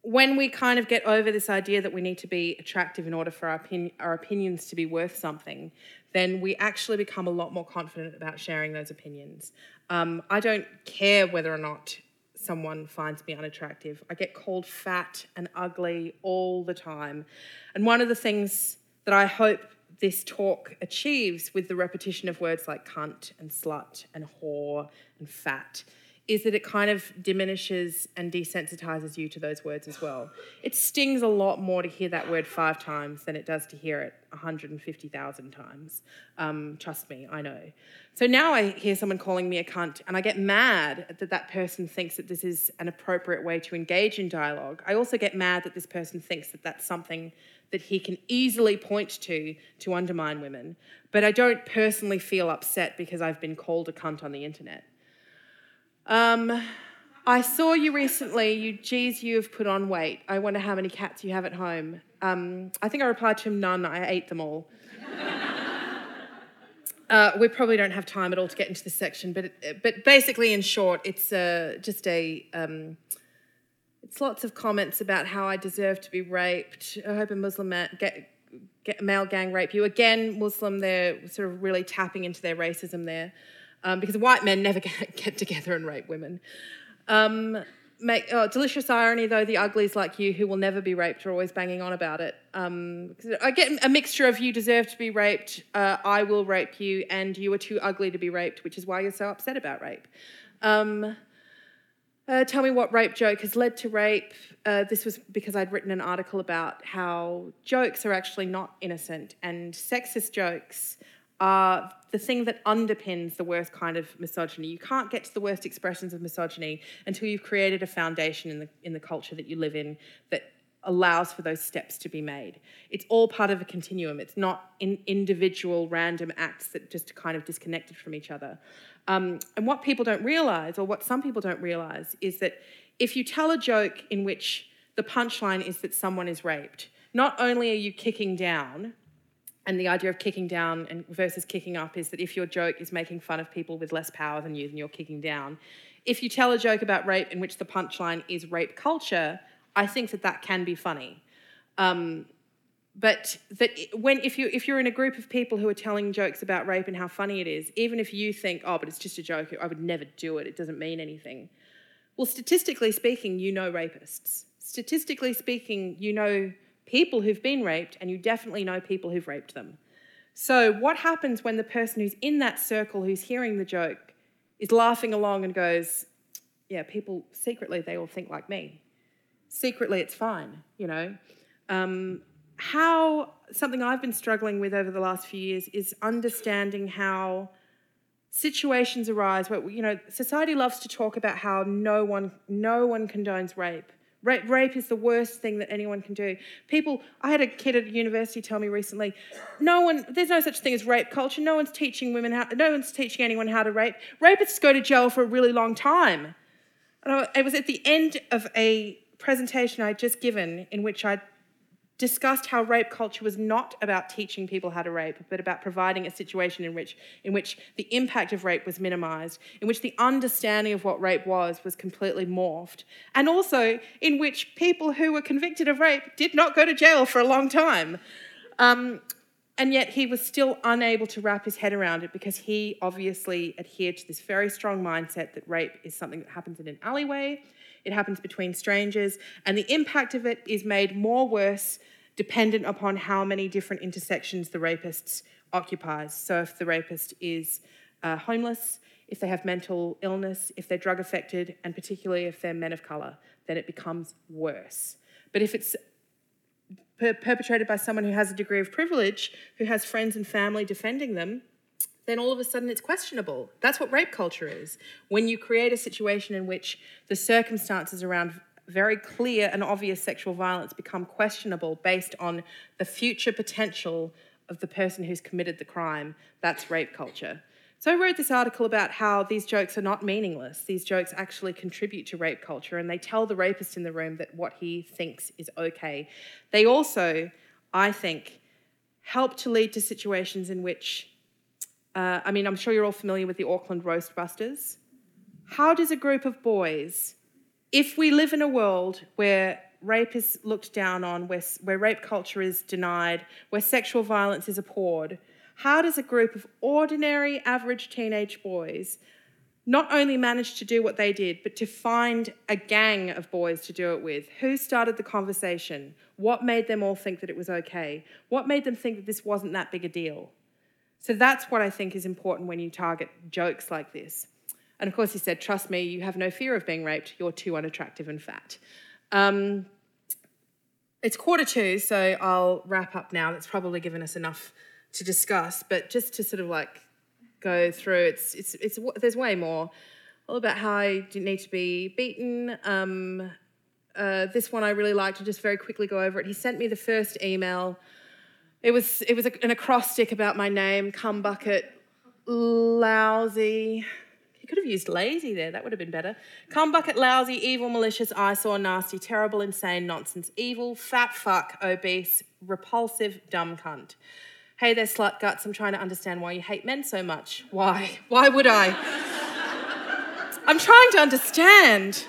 when we kind of get over this idea that we need to be attractive in order for our, opin- our opinions to be worth something, then we actually become a lot more confident about sharing those opinions. Um, I don't care whether or not someone finds me unattractive. I get called fat and ugly all the time. And one of the things that I hope this talk achieves with the repetition of words like cunt and slut and whore and fat is that it kind of diminishes and desensitizes you to those words as well. It stings a lot more to hear that word five times than it does to hear it 150,000 times. Um, trust me, I know. So now I hear someone calling me a cunt and I get mad that that person thinks that this is an appropriate way to engage in dialogue. I also get mad that this person thinks that that's something that he can easily point to to undermine women. But I don't personally feel upset because I've been called a cunt on the internet. Um, I saw you recently. You, geez, you have put on weight. I wonder how many cats you have at home. Um, I think I replied to him, none. I ate them all. uh, we probably don't have time at all to get into this section, but it, but basically, in short, it's uh, just a. Um, it's lots of comments about how I deserve to be raped. I hope a Muslim man, get, get, male gang rape you. Again, Muslim, they're sort of really tapping into their racism there um, because white men never get, get together and rape women. Um, make, oh, delicious irony, though, the uglies like you who will never be raped are always banging on about it. Um, I get a mixture of you deserve to be raped, uh, I will rape you, and you are too ugly to be raped, which is why you're so upset about rape. Um, uh, tell me what rape joke has led to rape. Uh, this was because I'd written an article about how jokes are actually not innocent, and sexist jokes are the thing that underpins the worst kind of misogyny. You can't get to the worst expressions of misogyny until you've created a foundation in the, in the culture that you live in that allows for those steps to be made. It's all part of a continuum. It's not in individual random acts that just kind of disconnected from each other. Um, and what people don't realize, or what some people don't realize, is that if you tell a joke in which the punchline is that someone is raped, not only are you kicking down, and the idea of kicking down and versus kicking up is that if your joke is making fun of people with less power than you, then you're kicking down. If you tell a joke about rape in which the punchline is rape culture, I think that that can be funny. Um, but that when if you if you're in a group of people who are telling jokes about rape and how funny it is, even if you think, oh, but it's just a joke, I would never do it. It doesn't mean anything. Well, statistically speaking, you know rapists. Statistically speaking, you know people who've been raped, and you definitely know people who've raped them. So, what happens when the person who's in that circle who's hearing the joke is laughing along and goes, Yeah, people secretly, they all think like me. Secretly, it's fine, you know? Um, how something I've been struggling with over the last few years is understanding how situations arise where you know society loves to talk about how no one no one condones rape Rape, rape is the worst thing that anyone can do. People, I had a kid at university tell me recently, no one, there's no such thing as rape culture. No one's teaching women how, no one's teaching anyone how to rape. Rapists go to jail for a really long time. And I, it was at the end of a presentation I'd just given in which I discussed how rape culture was not about teaching people how to rape, but about providing a situation in which, in which the impact of rape was minimized, in which the understanding of what rape was was completely morphed, and also in which people who were convicted of rape did not go to jail for a long time. Um, and yet he was still unable to wrap his head around it because he obviously adhered to this very strong mindset that rape is something that happens in an alleyway, it happens between strangers, and the impact of it is made more worse dependent upon how many different intersections the rapist occupies. So if the rapist is uh, homeless, if they have mental illness, if they're drug affected, and particularly if they're men of colour, then it becomes worse. But if it's per- perpetrated by someone who has a degree of privilege, who has friends and family defending them, then all of a sudden it's questionable. That's what rape culture is. When you create a situation in which the circumstances around very clear and obvious sexual violence become questionable based on the future potential of the person who's committed the crime. That's rape culture. So I wrote this article about how these jokes are not meaningless. These jokes actually contribute to rape culture, and they tell the rapist in the room that what he thinks is okay. They also, I think, help to lead to situations in which, uh, I mean, I'm sure you're all familiar with the Auckland Roastbusters. How does a group of boys if we live in a world where rape is looked down on, where, where rape culture is denied, where sexual violence is abhorred, how does a group of ordinary, average teenage boys not only manage to do what they did, but to find a gang of boys to do it with? Who started the conversation? What made them all think that it was okay? What made them think that this wasn't that big a deal? So that's what I think is important when you target jokes like this. And of course, he said, Trust me, you have no fear of being raped. You're too unattractive and fat. Um, it's quarter two, so I'll wrap up now. That's probably given us enough to discuss. But just to sort of like go through, it's, it's, it's, there's way more. All about how I didn't need to be beaten. Um, uh, this one I really liked. to just very quickly go over it. He sent me the first email. It was it was an acrostic about my name, cum bucket, lousy, he could have used lazy there, that would have been better. Cum bucket, lousy, evil, malicious, eyesore, nasty, terrible, insane, nonsense, evil, fat fuck, obese, repulsive, dumb cunt. Hey there, slut guts, I'm trying to understand why you hate men so much. Why? Why would I? I'm trying to understand.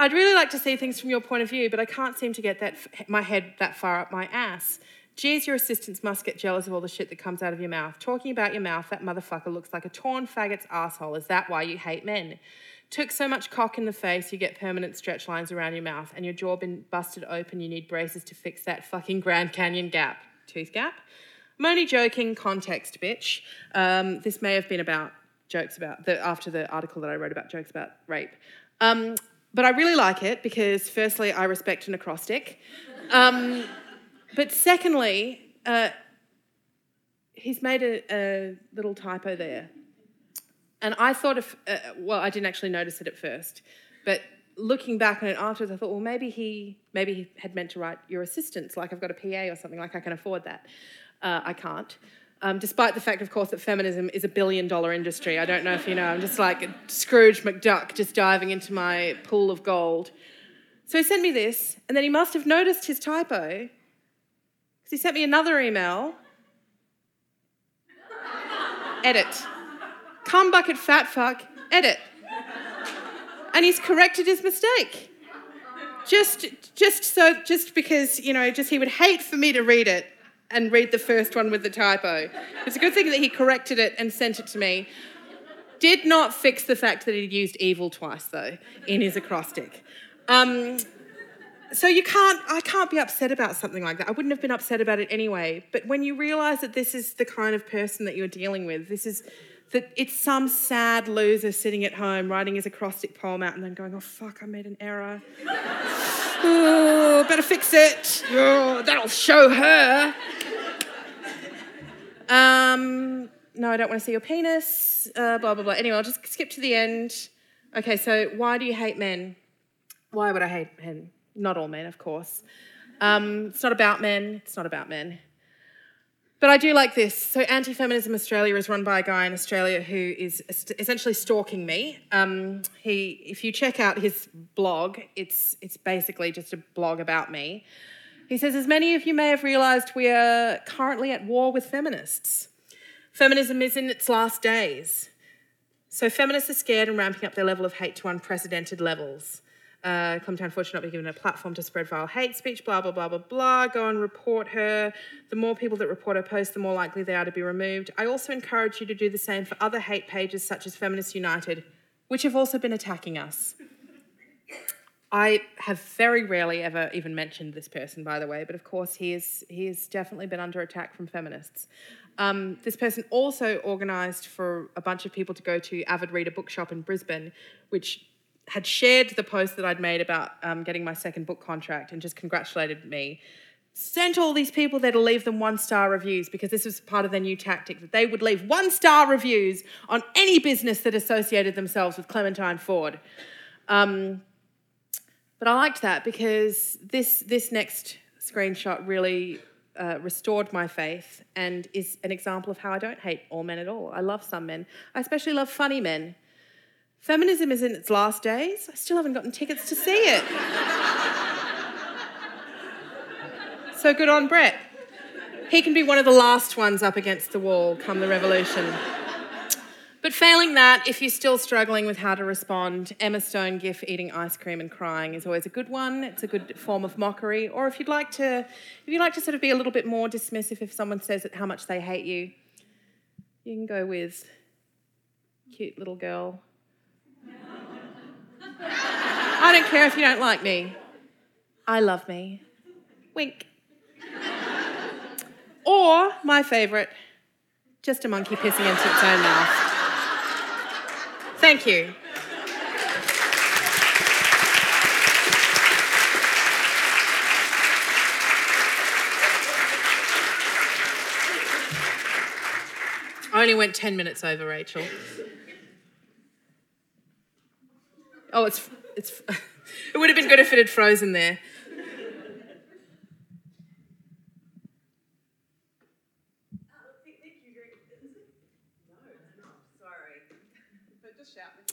I'd really like to see things from your point of view, but I can't seem to get that my head that far up my ass. Geez, your assistants must get jealous of all the shit that comes out of your mouth. Talking about your mouth, that motherfucker looks like a torn faggot's asshole. Is that why you hate men? Took so much cock in the face, you get permanent stretch lines around your mouth, and your jaw been busted open. You need braces to fix that fucking Grand Canyon gap. Tooth gap? I'm only joking, context, bitch. Um, this may have been about jokes about the after the article that I wrote about jokes about rape. Um, but I really like it because, firstly, I respect an acrostic. Um, but secondly, uh, he's made a, a, little typo there. And I thought if, uh, well, I didn't actually notice it at first, but looking back on it afterwards, I thought, well, maybe he, maybe he had meant to write your assistants, like I've got a PA or something, like I can afford that. Uh, I can't. Um, despite the fact, of course, that feminism is a billion dollar industry. I don't know if you know, I'm just like Scrooge McDuck just diving into my pool of gold. So he sent me this, and then he must have noticed his typo because he sent me another email. edit. Cum bucket fat fuck, edit. And he's corrected his mistake. Just, just so, just because, you know, just he would hate for me to read it and read the first one with the typo. It's a good thing that he corrected it and sent it to me. Did not fix the fact that he'd used evil twice, though, in his acrostic. Um, so you can't, I can't be upset about something like that. I wouldn't have been upset about it anyway. But when you realise that this is the kind of person that you're dealing with, this is that it's some sad loser sitting at home writing his acrostic poem out and then going, oh fuck, I made an error. oh, better fix it. Oh, that'll show her. Um, no, I don't want to see your penis. Uh, blah, blah, blah. Anyway, I'll just skip to the end. Okay, so why do you hate men? Why would I hate men? Not all men, of course. Um, it's not about men. It's not about men. But I do like this. So, Anti Feminism Australia is run by a guy in Australia who is essentially stalking me. Um, he, if you check out his blog, it's it's basically just a blog about me. He says, as many of you may have realised, we are currently at war with feminists. Feminism is in its last days. So, feminists are scared and ramping up their level of hate to unprecedented levels. Uh, Ford should not be given a platform to spread vile hate speech, blah, blah, blah, blah, blah. Go and report her. The more people that report her posts, the more likely they are to be removed. I also encourage you to do the same for other hate pages such as Feminist United, which have also been attacking us. I have very rarely ever even mentioned this person, by the way, but of course he is he has definitely been under attack from feminists. Um, this person also organised for a bunch of people to go to Avid Reader Bookshop in Brisbane, which had shared the post that I'd made about um, getting my second book contract and just congratulated me. Sent all these people there to leave them one star reviews because this was part of their new tactic that they would leave one star reviews on any business that associated themselves with Clementine Ford. Um, but I liked that because this this next screenshot really uh, restored my faith and is an example of how I don't hate all men at all. I love some men. I especially love funny men. Feminism is in its last days. I still haven't gotten tickets to see it. so good on Brett. He can be one of the last ones up against the wall come the revolution. But failing that, if you're still struggling with how to respond, Emma Stone gif eating ice cream and crying is always a good one. It's a good form of mockery. Or if you'd like to, if you'd like to sort of be a little bit more dismissive if someone says how much they hate you, you can go with cute little girl I don't care if you don't like me. I love me. Wink. Or, my favourite, just a monkey pissing into its own mouth. Thank you. I only went 10 minutes over, Rachael. Oh, it's it's. it would have been good if it had frozen there.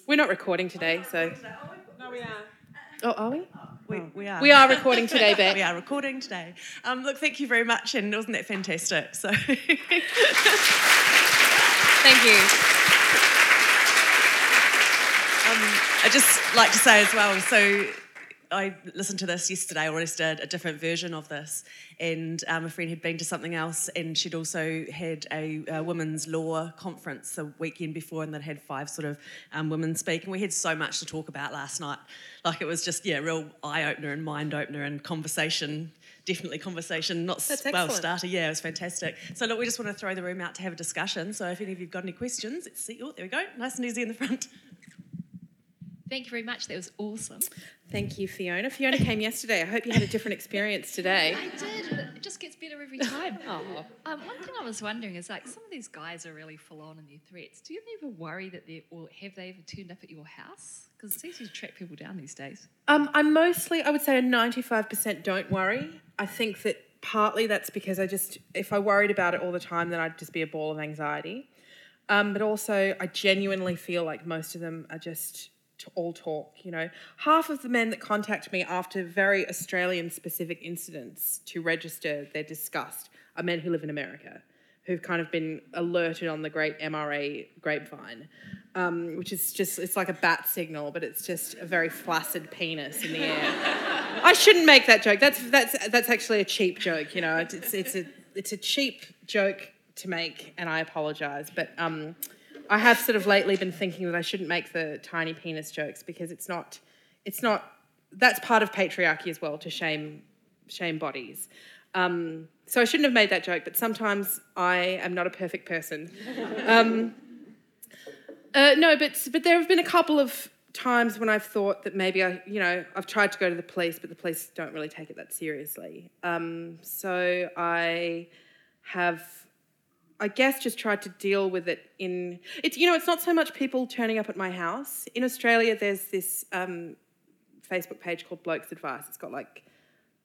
We're not recording today, so. No, we are. Oh, are we? We, we are. We are recording today, Beck. we are recording today. Um, look, thank you very much, and wasn't that fantastic? So, thank you. I just like to say as well. So I listened to this yesterday, or just did a different version of this, and um, a friend had been to something else, and she'd also had a, a women's law conference the weekend before, and they'd had five sort of um, women speak, and we had so much to talk about last night. Like it was just yeah, real eye opener and mind opener and conversation. Definitely conversation, not That's well excellent. starter. Yeah, it was fantastic. So look, we just want to throw the room out to have a discussion. So if any of you've got any questions, let's see. Oh, there we go. Nice and easy in the front. Thank you very much. That was awesome. Thank you, Fiona. Fiona came yesterday. I hope you had a different experience today. I did. It just gets better every time. Oh. Um, one thing I was wondering is like some of these guys are really full on in their threats. Do you ever worry that they or have they ever turned up at your house? Because it's easy to track people down these days. Um, I'm mostly, I would say, a 95% don't worry. I think that partly that's because I just, if I worried about it all the time, then I'd just be a ball of anxiety. Um, but also, I genuinely feel like most of them are just all talk. You know, half of the men that contact me after very Australian specific incidents to register their disgust are men who live in America, who've kind of been alerted on the great MRA grapevine, um, which is just it's like a bat signal, but it's just a very flaccid penis in the air. I shouldn't make that joke. That's that's that's actually a cheap joke. You know, it's it's a it's a cheap joke to make, and I apologise, but. Um, I have sort of lately been thinking that I shouldn't make the tiny penis jokes because it's not, it's not. That's part of patriarchy as well to shame, shame bodies. Um, so I shouldn't have made that joke, but sometimes I am not a perfect person. Um, uh, no, but but there have been a couple of times when I've thought that maybe I, you know, I've tried to go to the police, but the police don't really take it that seriously. Um, so I have I guess just tried to deal with it in it's you know it's not so much people turning up at my house in Australia. There's this um, Facebook page called Blokes Advice. It's got like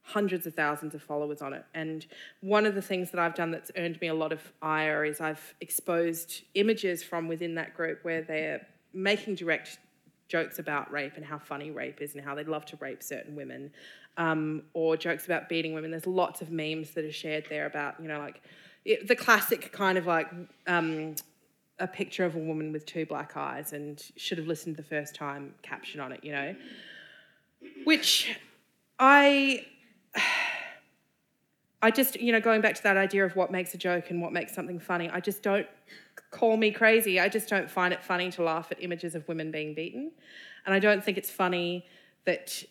hundreds of thousands of followers on it. And one of the things that I've done that's earned me a lot of ire is I've exposed images from within that group where they're making direct jokes about rape and how funny rape is and how they'd love to rape certain women, um, or jokes about beating women. There's lots of memes that are shared there about you know like it, the classic kind of like um, a picture of a woman with two black eyes and should have listened the first time caption on it, you know, which I. I just, you know, going back to that idea of what makes a joke and what makes something funny, I just don't call me crazy. I just don't find it funny to laugh at images of women being beaten. And I don't think it's funny that,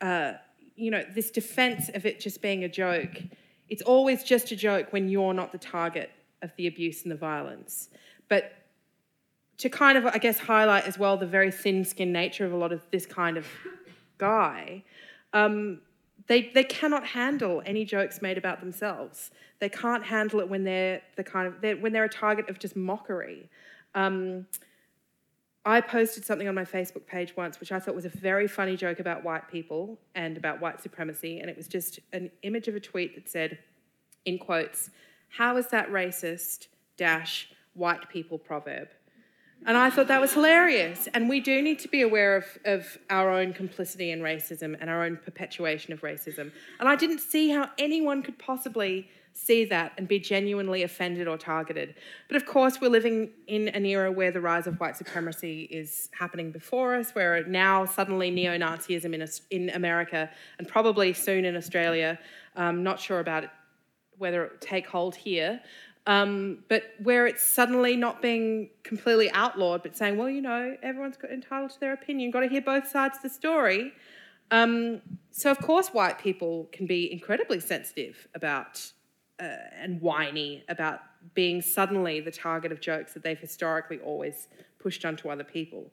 uh, you know, this defense of it just being a joke it's always just a joke when you're not the target of the abuse and the violence. But to kind of, I guess, highlight as well the very thin skinned nature of a lot of this kind of guy, um, they, they cannot handle any jokes made about themselves. They can't handle it when they're the kind of they're, when they're a target of just mockery. Um, I posted something on my Facebook page once, which I thought was a very funny joke about white people and about white supremacy. And it was just an image of a tweet that said, in quotes, How is that racist? Dash, white people proverb. And I thought that was hilarious. And we do need to be aware of, of our own complicity in racism and our own perpetuation of racism. And I didn't see how anyone could possibly see that and be genuinely offended or targeted. But of course, we're living in an era where the rise of white supremacy is happening before us, where now suddenly neo Nazism in, in America and probably soon in Australia, um, not sure about it, whether it take hold here. Um, but where it's suddenly not being completely outlawed, but saying, well, you know, everyone's got entitled to their opinion, got to hear both sides of the story. Um, so, of course, white people can be incredibly sensitive about uh, and whiny about being suddenly the target of jokes that they've historically always pushed onto other people.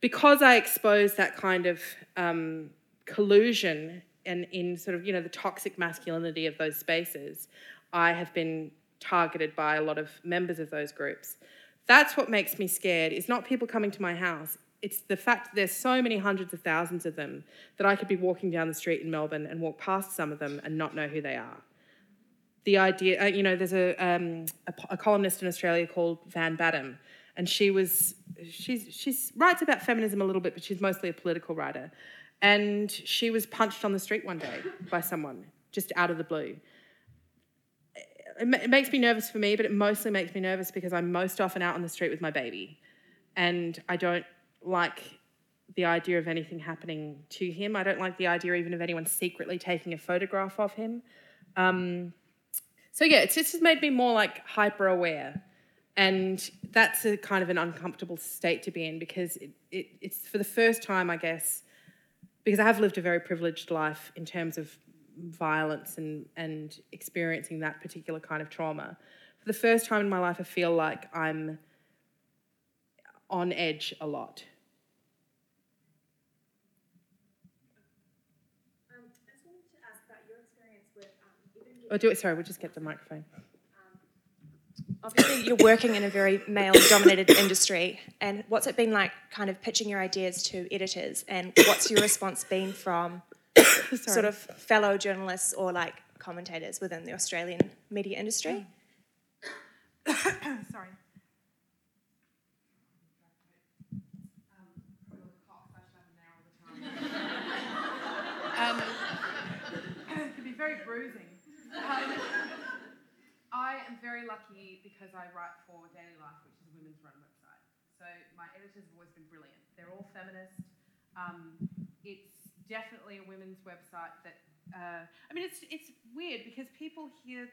Because I expose that kind of um, collusion and in sort of, you know, the toxic masculinity of those spaces, I have been targeted by a lot of members of those groups. That's what makes me scared, is not people coming to my house. It's the fact that there's so many hundreds of thousands of them that I could be walking down the street in Melbourne and walk past some of them and not know who they are the idea, uh, you know, there's a, um, a, a, columnist in Australia called Van Badham, and she was, she's, she's writes about feminism a little bit, but she's mostly a political writer. And she was punched on the street one day by someone, just out of the blue. It, it makes me nervous for me, but it mostly makes me nervous because I'm most often out on the street with my baby. And I don't like the idea of anything happening to him. I don't like the idea even of anyone secretly taking a photograph of him. Um, so yeah, it's just has made me more like hyper aware. And that's a kind of an uncomfortable state to be in because it, it, it's for the first time, I guess, because I have lived a very privileged life in terms of violence and, and experiencing that particular kind of trauma. For the first time in my life, I feel like I'm on edge a lot. Oh, do it. Sorry, we'll just get the microphone. Um, obviously, you're working in a very male-dominated industry, and what's it been like, kind of pitching your ideas to editors, and what's your response been from sort of fellow journalists or like commentators within the Australian media industry? Mm. Sorry. Um, it can be very bruising. I am very lucky because I write for Daily Life, which is a women's run website. So my editors have always been brilliant. They're all feminist. Um, it's definitely a women's website that. Uh, I mean, it's it's weird because people hear.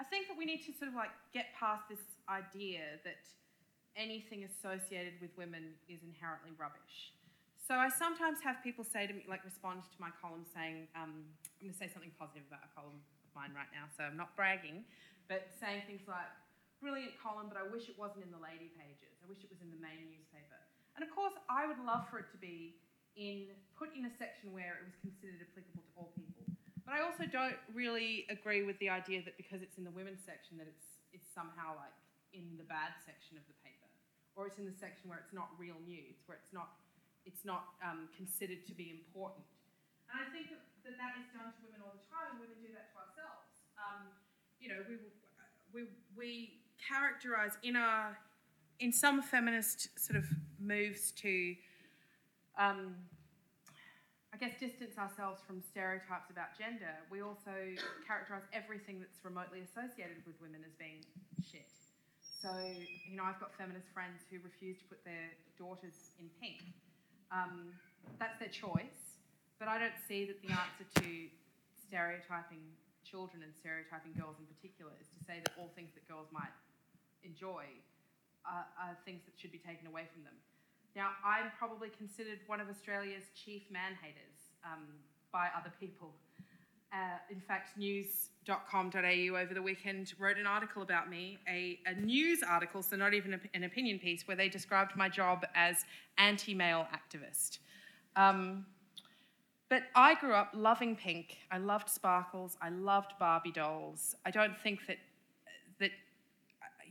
I think that we need to sort of like get past this idea that anything associated with women is inherently rubbish. So I sometimes have people say to me, like, respond to my column saying, um, I'm going to say something positive about a column mine right now, so I'm not bragging, but saying things like, brilliant column, but I wish it wasn't in the lady pages. I wish it was in the main newspaper. And of course, I would love for it to be in put in a section where it was considered applicable to all people. But I also don't really agree with the idea that because it's in the women's section that it's it's somehow like in the bad section of the paper, or it's in the section where it's not real news, where it's not it's not um, considered to be important. And I think that, that that is done to women all the time, and women do that to ourselves. Um, you know, we, we, we characterize in our, in some feminist sort of moves to, um, I guess, distance ourselves from stereotypes about gender, we also characterize everything that's remotely associated with women as being shit. So, you know, I've got feminist friends who refuse to put their daughters in pink um, that's their choice, but I don't see that the answer to stereotyping children and stereotyping girls in particular is to say that all things that girls might enjoy are, are things that should be taken away from them. Now, I'm probably considered one of Australia's chief man haters um, by other people. Uh, in fact, news.com.au over the weekend wrote an article about me, a, a news article, so not even a, an opinion piece, where they described my job as anti male activist. Um, but I grew up loving pink. I loved sparkles. I loved Barbie dolls. I don't think that, that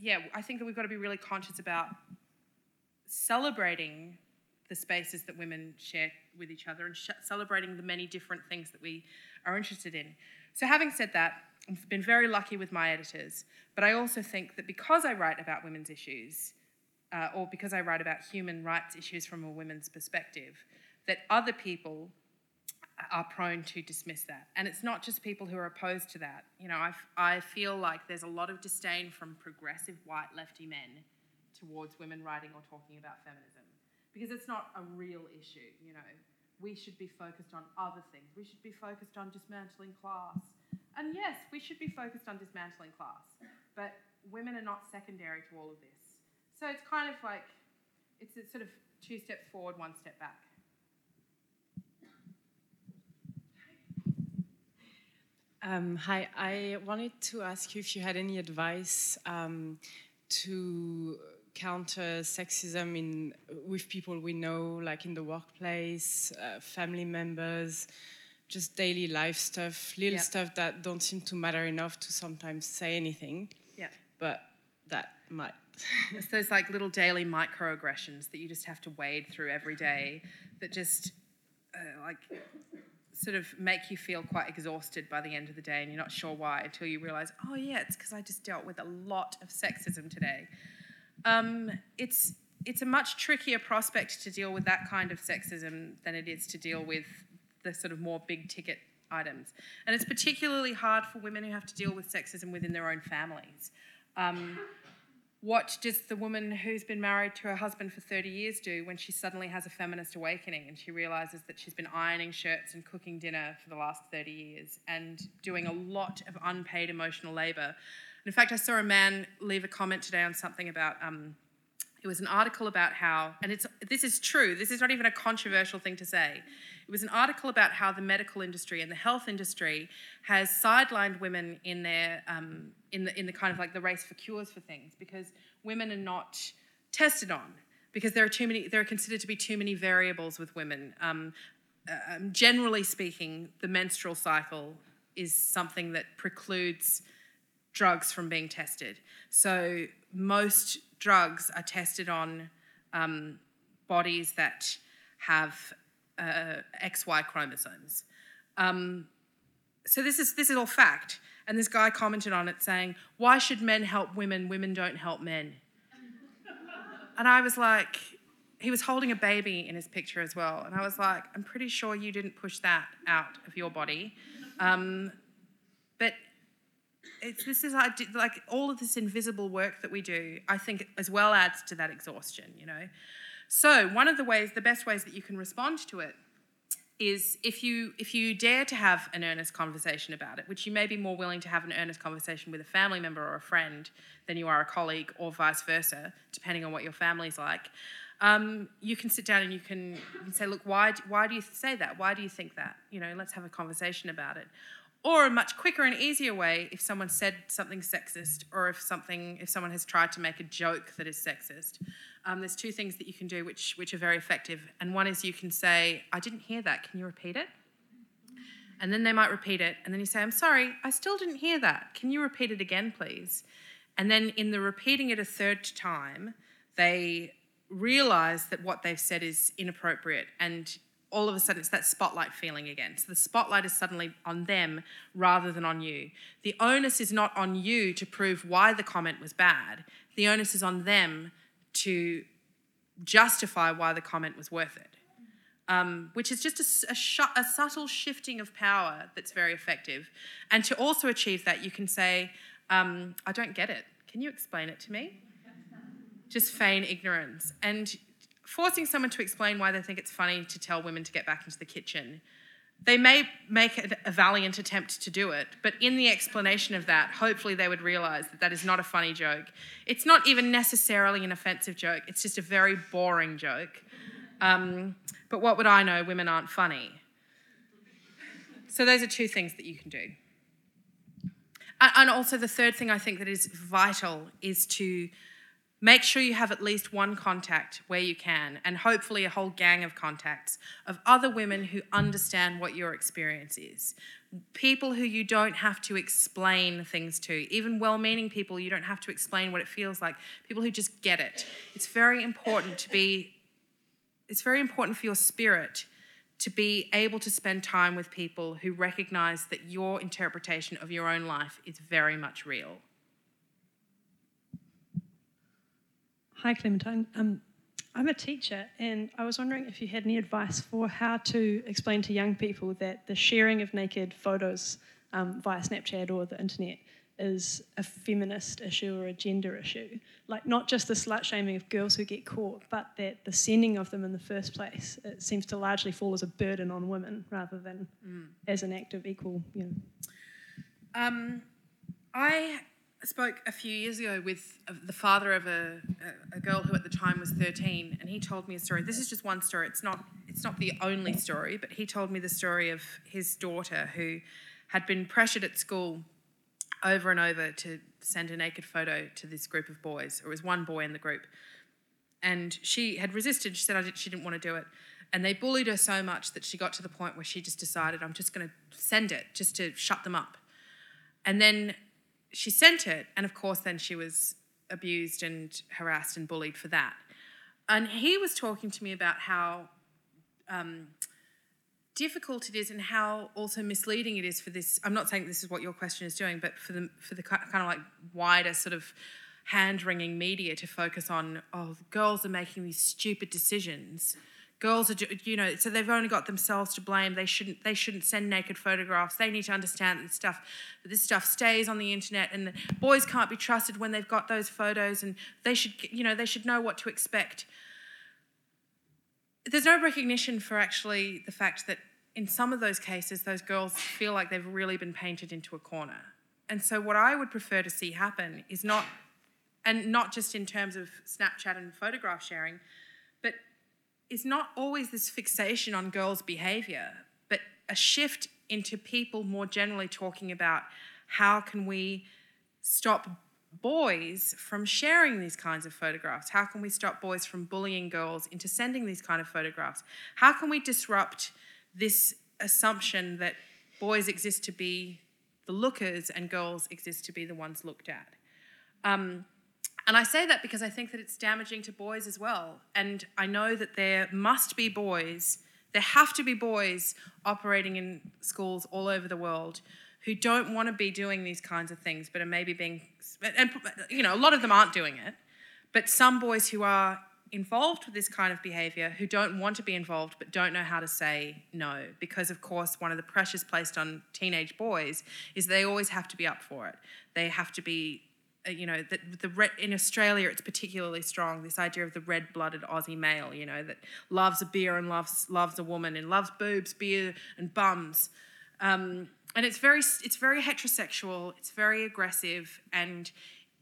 yeah, I think that we've got to be really conscious about celebrating the spaces that women share with each other and sh- celebrating the many different things that we are interested in. So, having said that, I've been very lucky with my editors, but I also think that because I write about women's issues, uh, or because I write about human rights issues from a women's perspective, that other people are prone to dismiss that. And it's not just people who are opposed to that. You know, I, I feel like there's a lot of disdain from progressive white lefty men towards women writing or talking about feminism because it's not a real issue, you know we should be focused on other things. We should be focused on dismantling class. And yes, we should be focused on dismantling class, but women are not secondary to all of this. So it's kind of like, it's a sort of two steps forward, one step back. Um, hi, I wanted to ask you if you had any advice um, to counter sexism in with people we know, like in the workplace, uh, family members, just daily life stuff, little stuff that don't seem to matter enough to sometimes say anything. Yeah. But that might. it's those like little daily microaggressions that you just have to wade through every day that just uh, like sort of make you feel quite exhausted by the end of the day and you're not sure why until you realize, oh yeah, it's because I just dealt with a lot of sexism today. Um, it's it's a much trickier prospect to deal with that kind of sexism than it is to deal with the sort of more big ticket items. And it's particularly hard for women who have to deal with sexism within their own families. Um, what does the woman who's been married to her husband for 30 years do when she suddenly has a feminist awakening and she realizes that she's been ironing shirts and cooking dinner for the last 30 years and doing a lot of unpaid emotional labor? in fact, I saw a man leave a comment today on something about. Um, it was an article about how, and it's this is true. This is not even a controversial thing to say. It was an article about how the medical industry and the health industry has sidelined women in their um, in the in the kind of like the race for cures for things because women are not tested on because there are too many. There are considered to be too many variables with women. Um, uh, generally speaking, the menstrual cycle is something that precludes drugs from being tested. So most drugs are tested on um, bodies that have uh, XY chromosomes. Um, so this is this is all fact. And this guy commented on it saying, "Why should men help women? Women don't help men." and I was like, he was holding a baby in his picture as well, and I was like, "I'm pretty sure you didn't push that out of your body." Um, but it's, this is did- like all of this invisible work that we do. I think as well adds to that exhaustion. You know, so one of the ways, the best ways that you can respond to it is if you if you dare to have an earnest conversation about it, which you may be more willing to have an earnest conversation with a family member or a friend than you are a colleague, or vice versa, depending on what your family's like. Um, you can sit down and you can, you can say, look, why why do you say that? Why do you think that? You know, let's have a conversation about it. Or a much quicker and easier way, if someone said something sexist, or if something if someone has tried to make a joke that is sexist, um, there's two things that you can do which which are very effective. And one is you can say, I didn't hear that. Can you repeat it? And then they might repeat it, and then you say, I'm sorry, I still didn't hear that. Can you repeat it again, please? And then in the repeating it a third time, they realize that what they've said is inappropriate and all of a sudden it's that spotlight feeling again. So the spotlight is suddenly on them rather than on you. The onus is not on you to prove why the comment was bad. The onus is on them to justify why the comment was worth it. Um, which is just a, a sh- a subtle shifting of power that's very effective. And to also achieve that, you can say, um, I don't get it. Can you explain it to me? Just feign ignorance. And forcing someone to explain why they think it's funny to tell women to get back into the kitchen. They may make a valiant attempt to do it, but in the explanation of that, hopefully they would realize that that is not a funny joke. It's not even necessarily an offensive joke, it's just a very boring joke. Um, but what would I know? Women aren't funny. So, those are two things that you can do. And- And also, the third thing I think that is vital is to make sure you have at least one contact where you can, and hopefully a whole gang of contacts of other women who understand what your experience is. People who you don't have to explain things to, even well meaning people, you don't have to explain what it feels like. People who just get it. It's very important to be, it's very important for your spirit to be able to spend time with people who recognize that your interpretation of your own life is very much real. Hi, Clementine. Um, I'm a teacher, and I was wondering if you had any advice for how to explain to young people that the sharing of naked photos um, via Snapchat or the internet is a feminist issue or a gender issue. Like, not just the slut shaming of girls who get caught, but that the sending of them in the first place it seems to largely fall as a burden on women rather than as an act of equal, you know. Um, I spoke a few years ago with uh, the father of a, a, girl who at the time was 13, and he told me a story. This is just one story. It's not it's not the only story, but he told me the story of his daughter who had been pressured at school over and over to send a naked photo to this group of boys. It was one boy in the group, and she had resisted. She said I she didn't want to do it. And they bullied her so much that she got to the point where she just decided, I'm just going to send it just to shut them up. And then she sent it, and of course, then she was abused and harassed and bullied for that. And he was talking to me about how um, difficult it is and how also misleading it is for this. I'm not saying this is what your question is doing, but for the for the kind of like wider sort of hand wringing media to focus on, oh, girls are making these stupid decisions. Girls are, you know, so they've only got themselves to blame. They shouldn't, they shouldn't send naked photographs. They need to understand that this stuff, that this stuff stays on the internet, and the boys can't be trusted when they've got those photos, and they should, you know, they should know what to expect there's no recognition for actually the fact that in some of those cases, those girls feel like they've really been painted into a corner. And so, what I would prefer to see happen is not, and not just in terms of Snapchat and photograph sharing, is not always this fixation on girls' behavior, but a shift into people more generally talking about how can we stop boys from sharing these kinds of photographs? How can we stop boys from bullying girls into sending these kind of photographs? How can we disrupt this assumption that boys exist to be the lookers and girls exist to be the ones looked at? Um, and I say that because I think that it's damaging to boys as well. And I know that there must be boys, there have to be boys operating in schools all over the world who don't want to be doing these kinds of things, but are maybe being, and you know, a lot of them aren't doing it, but some boys who are involved with this kind of behavior who don't want to be involved but don't know how to say no. Because of course one of the pressures placed on teenage boys is they always have to be up for it. They have to be you know that the red, in australia it's particularly strong this idea of the red-blooded aussie male you know that loves a beer and loves loves a woman and loves boobs beer and bums um, and it's very it's very heterosexual it's very aggressive and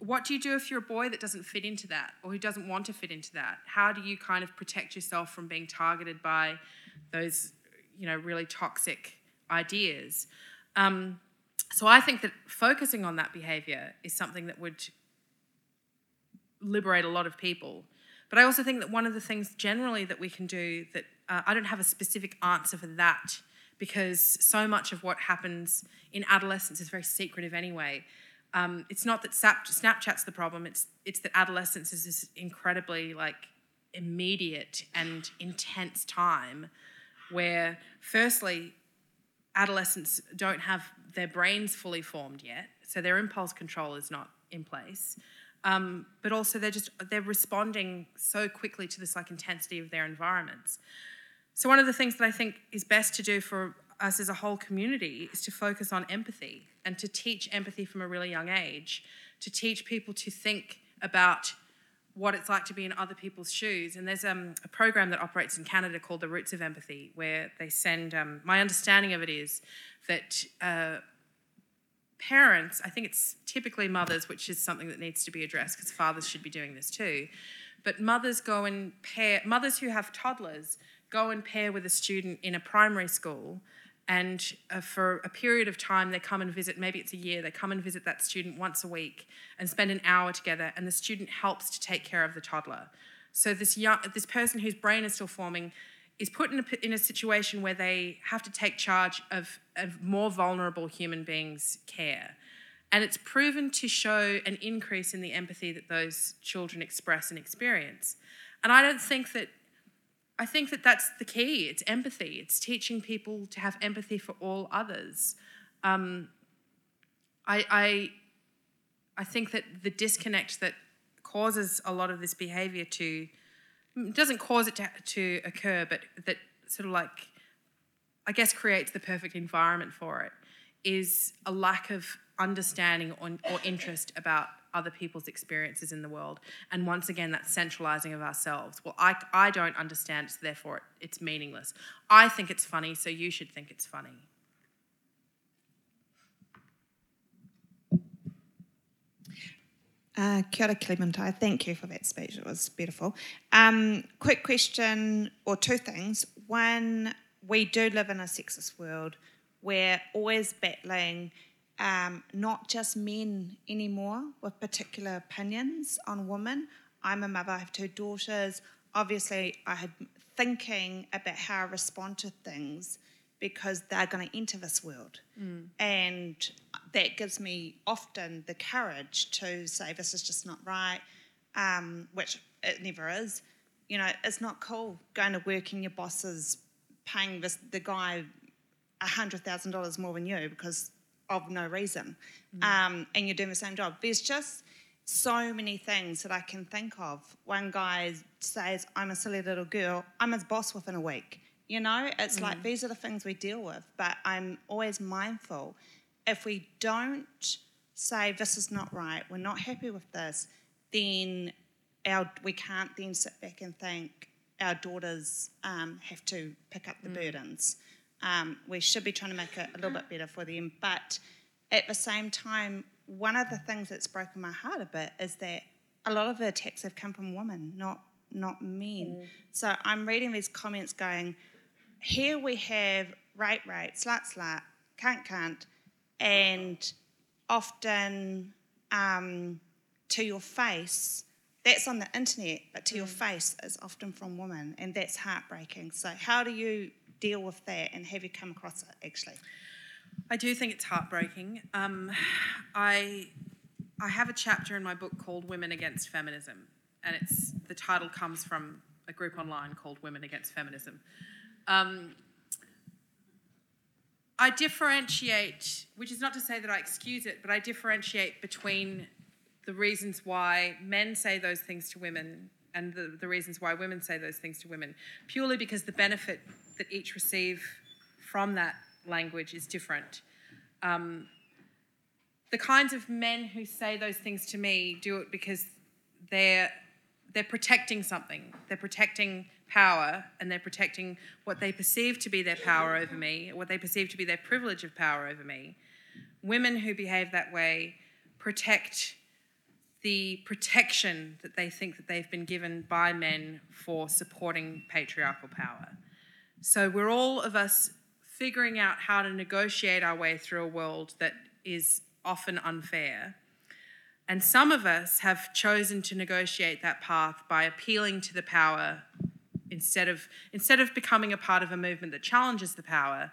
what do you do if you're a boy that doesn't fit into that or who doesn't want to fit into that? How do you kind of protect yourself from being targeted by those, you know, really toxic ideas? Um, so I think that focusing on that behavior is something that would liberate a lot of people. But I also think that one of the things generally that we can do that uh, I don't have a specific answer for that because so much of what happens in adolescence is very secretive anyway. Um, it's not that Snapchat's the problem. It's it's that adolescence is this incredibly like immediate and intense time where, firstly, adolescents don't have their brains fully formed yet, so their impulse control is not in place. Um, but also they're just they're responding so quickly to this like intensity of their environments. So one of the things that I think is best to do for us as a whole community is to focus on empathy and to teach empathy from a really young age, to teach people to think about what it's like to be in other people's shoes. And there's um, a program that operates in Canada called the Roots of Empathy, where they send, um, my understanding of it is that uh, parents, I think it's typically mothers, which is something that needs to be addressed because fathers should be doing this too. But mothers go and pair, mothers who have toddlers go and pair with a student in a primary school and uh, for a period of time they come and visit maybe it's a year they come and visit that student once a week and spend an hour together and the student helps to take care of the toddler. So this young this person whose brain is still forming is put in a, in a situation where they have to take charge of, of more vulnerable human beings care. And it's proven to show an increase in the empathy that those children express and experience. And i don't think that I think that that's the key. It's empathy. It's teaching people to have empathy for all others. Um, I, I, I think that the disconnect that causes a lot of this behavior to doesn't cause it to, to occur, but that sort of like, I guess, creates the perfect environment for it is a lack of understanding or, or interest about other people's experiences in the world. And once again, that centralizing of ourselves. Well, I, I don't understand, so therefore it, it's meaningless. I think it's funny, so you should think it's funny. Uh, kia ora. Thank you for that speech. It was beautiful. Um, quick question, or two things. One, we do live in a sexist world. We're always battling um, not just men anymore with particular opinions on women. I'm a mother, I have two daughters. Obviously, I had thinking about how I respond to things because they're going to enter this world. Mm. And that gives me often the courage to say, this is just not right, um, which it never is. You know, it's not cool going to work and your boss is paying this, the guy $100,000 more than you because of no reason, mm. um, and you're doing the same job. There's just so many things that I can think of. One guy says, I'm a silly little girl, I'm his boss within a week. You know, it's mm. like these are the things we deal with, but I'm always mindful if we don't say this is not right, we're not happy with this, then our we can't then sit back and think our daughters um, have to pick up the mm. burdens. Um, we should be trying to make it a little bit better for them. But at the same time, one of the things that's broken my heart a bit is that a lot of the attacks have come from women, not not men. Mm. So I'm reading these comments going, here we have rape, rape, slut, slut, can't, can't, and often um, to your face, that's on the internet, but to mm. your face is often from women, and that's heartbreaking. So how do you deal with that, and have you come across it actually? I do think it's heartbreaking. Um, I I have a chapter in my book called "Women Against Feminism," and it's the title comes from a group online called Women Against Feminism. Um, I differentiate, which is not to say that I excuse it, but I differentiate between the reasons why men say those things to women and the, the reasons why women say those things to women, purely because the benefit that each receive from that language is different. Um, the kinds of men who say those things to me do it because they're they're protecting something. They're protecting power and they're protecting what they perceive to be their power over me, what they perceive to be their privilege of power over me. Women who behave that way protect the protection that they think that they've been given by men for supporting patriarchal power. So we're all of us figuring out how to negotiate our way through a world that is often unfair. And some of us have chosen to negotiate that path by appealing to the power instead of instead of becoming a part of a movement that challenges the power.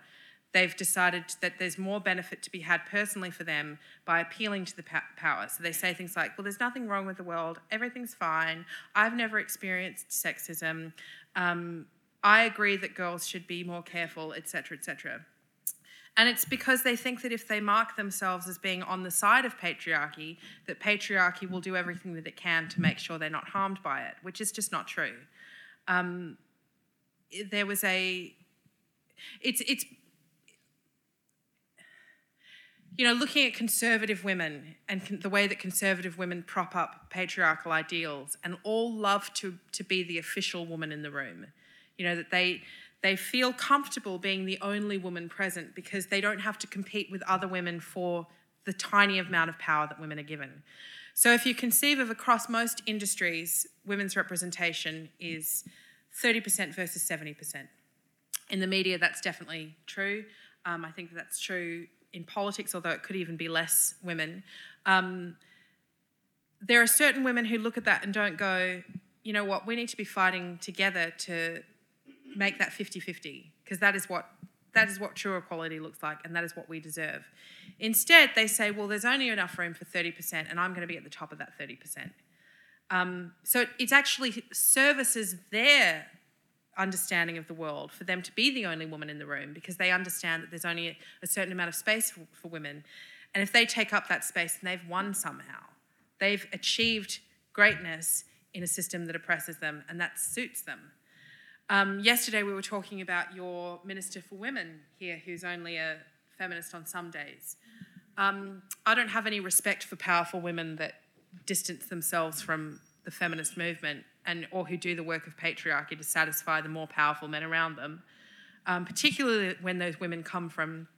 They've decided that there's more benefit to be had personally for them by appealing to the power. So they say things like, "Well, there's nothing wrong with the world. Everything's fine. I've never experienced sexism. Um, I agree that girls should be more careful, etc., etc." And it's because they think that if they mark themselves as being on the side of patriarchy, that patriarchy will do everything that it can to make sure they're not harmed by it, which is just not true. Um, there was a, it's, it's, you know, looking at conservative women and con- the way that conservative women prop up patriarchal ideals and all love to, to be the official woman in the room. You know, that they, they feel comfortable being the only woman present because they don't have to compete with other women for the tiny amount of power that women are given. So, if you conceive of across most industries, women's representation is 30% versus 70%. In the media, that's definitely true. Um, I think that's true in politics, although it could even be less women. Um, there are certain women who look at that and don't go, you know what, we need to be fighting together to make that 50-50 because that is what that is what true equality looks like and that is what we deserve. Instead, they say, well, there's only enough room for 30% and I'm going to be at the top of that 30%. Um, so it, actually services their understanding of the world for them to be the only woman in the room because they understand that there's only a, a certain amount of space for, for women. And if they take up that space, then they've won somehow. They've achieved greatness in a system that oppresses them, and that suits them. Um, yesterday, we were talking about your Minister for Women here, who's only a feminist on some days. Um, I don't have any respect for powerful women that distance themselves from the feminist movement and or who do the work of patriarchy to satisfy the more powerful men around them, um, particularly when those women come from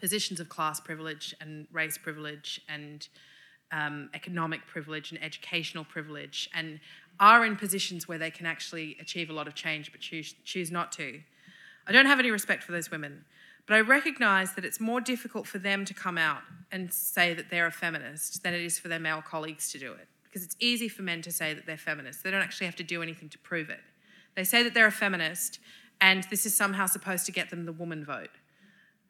positions of class privilege and race privilege and um, economic privilege and educational privilege and are in positions where they can actually achieve a lot of change but choose, choose not to. I don't have any respect for those women, but I recognise that it's more difficult for them to come out and say that they're a feminist than it is for their male colleagues to do it. Because it's easy for men to say that they're feminists, they don't actually have to do anything to prove it. They say that they're a feminist, and this is somehow supposed to get them the woman vote.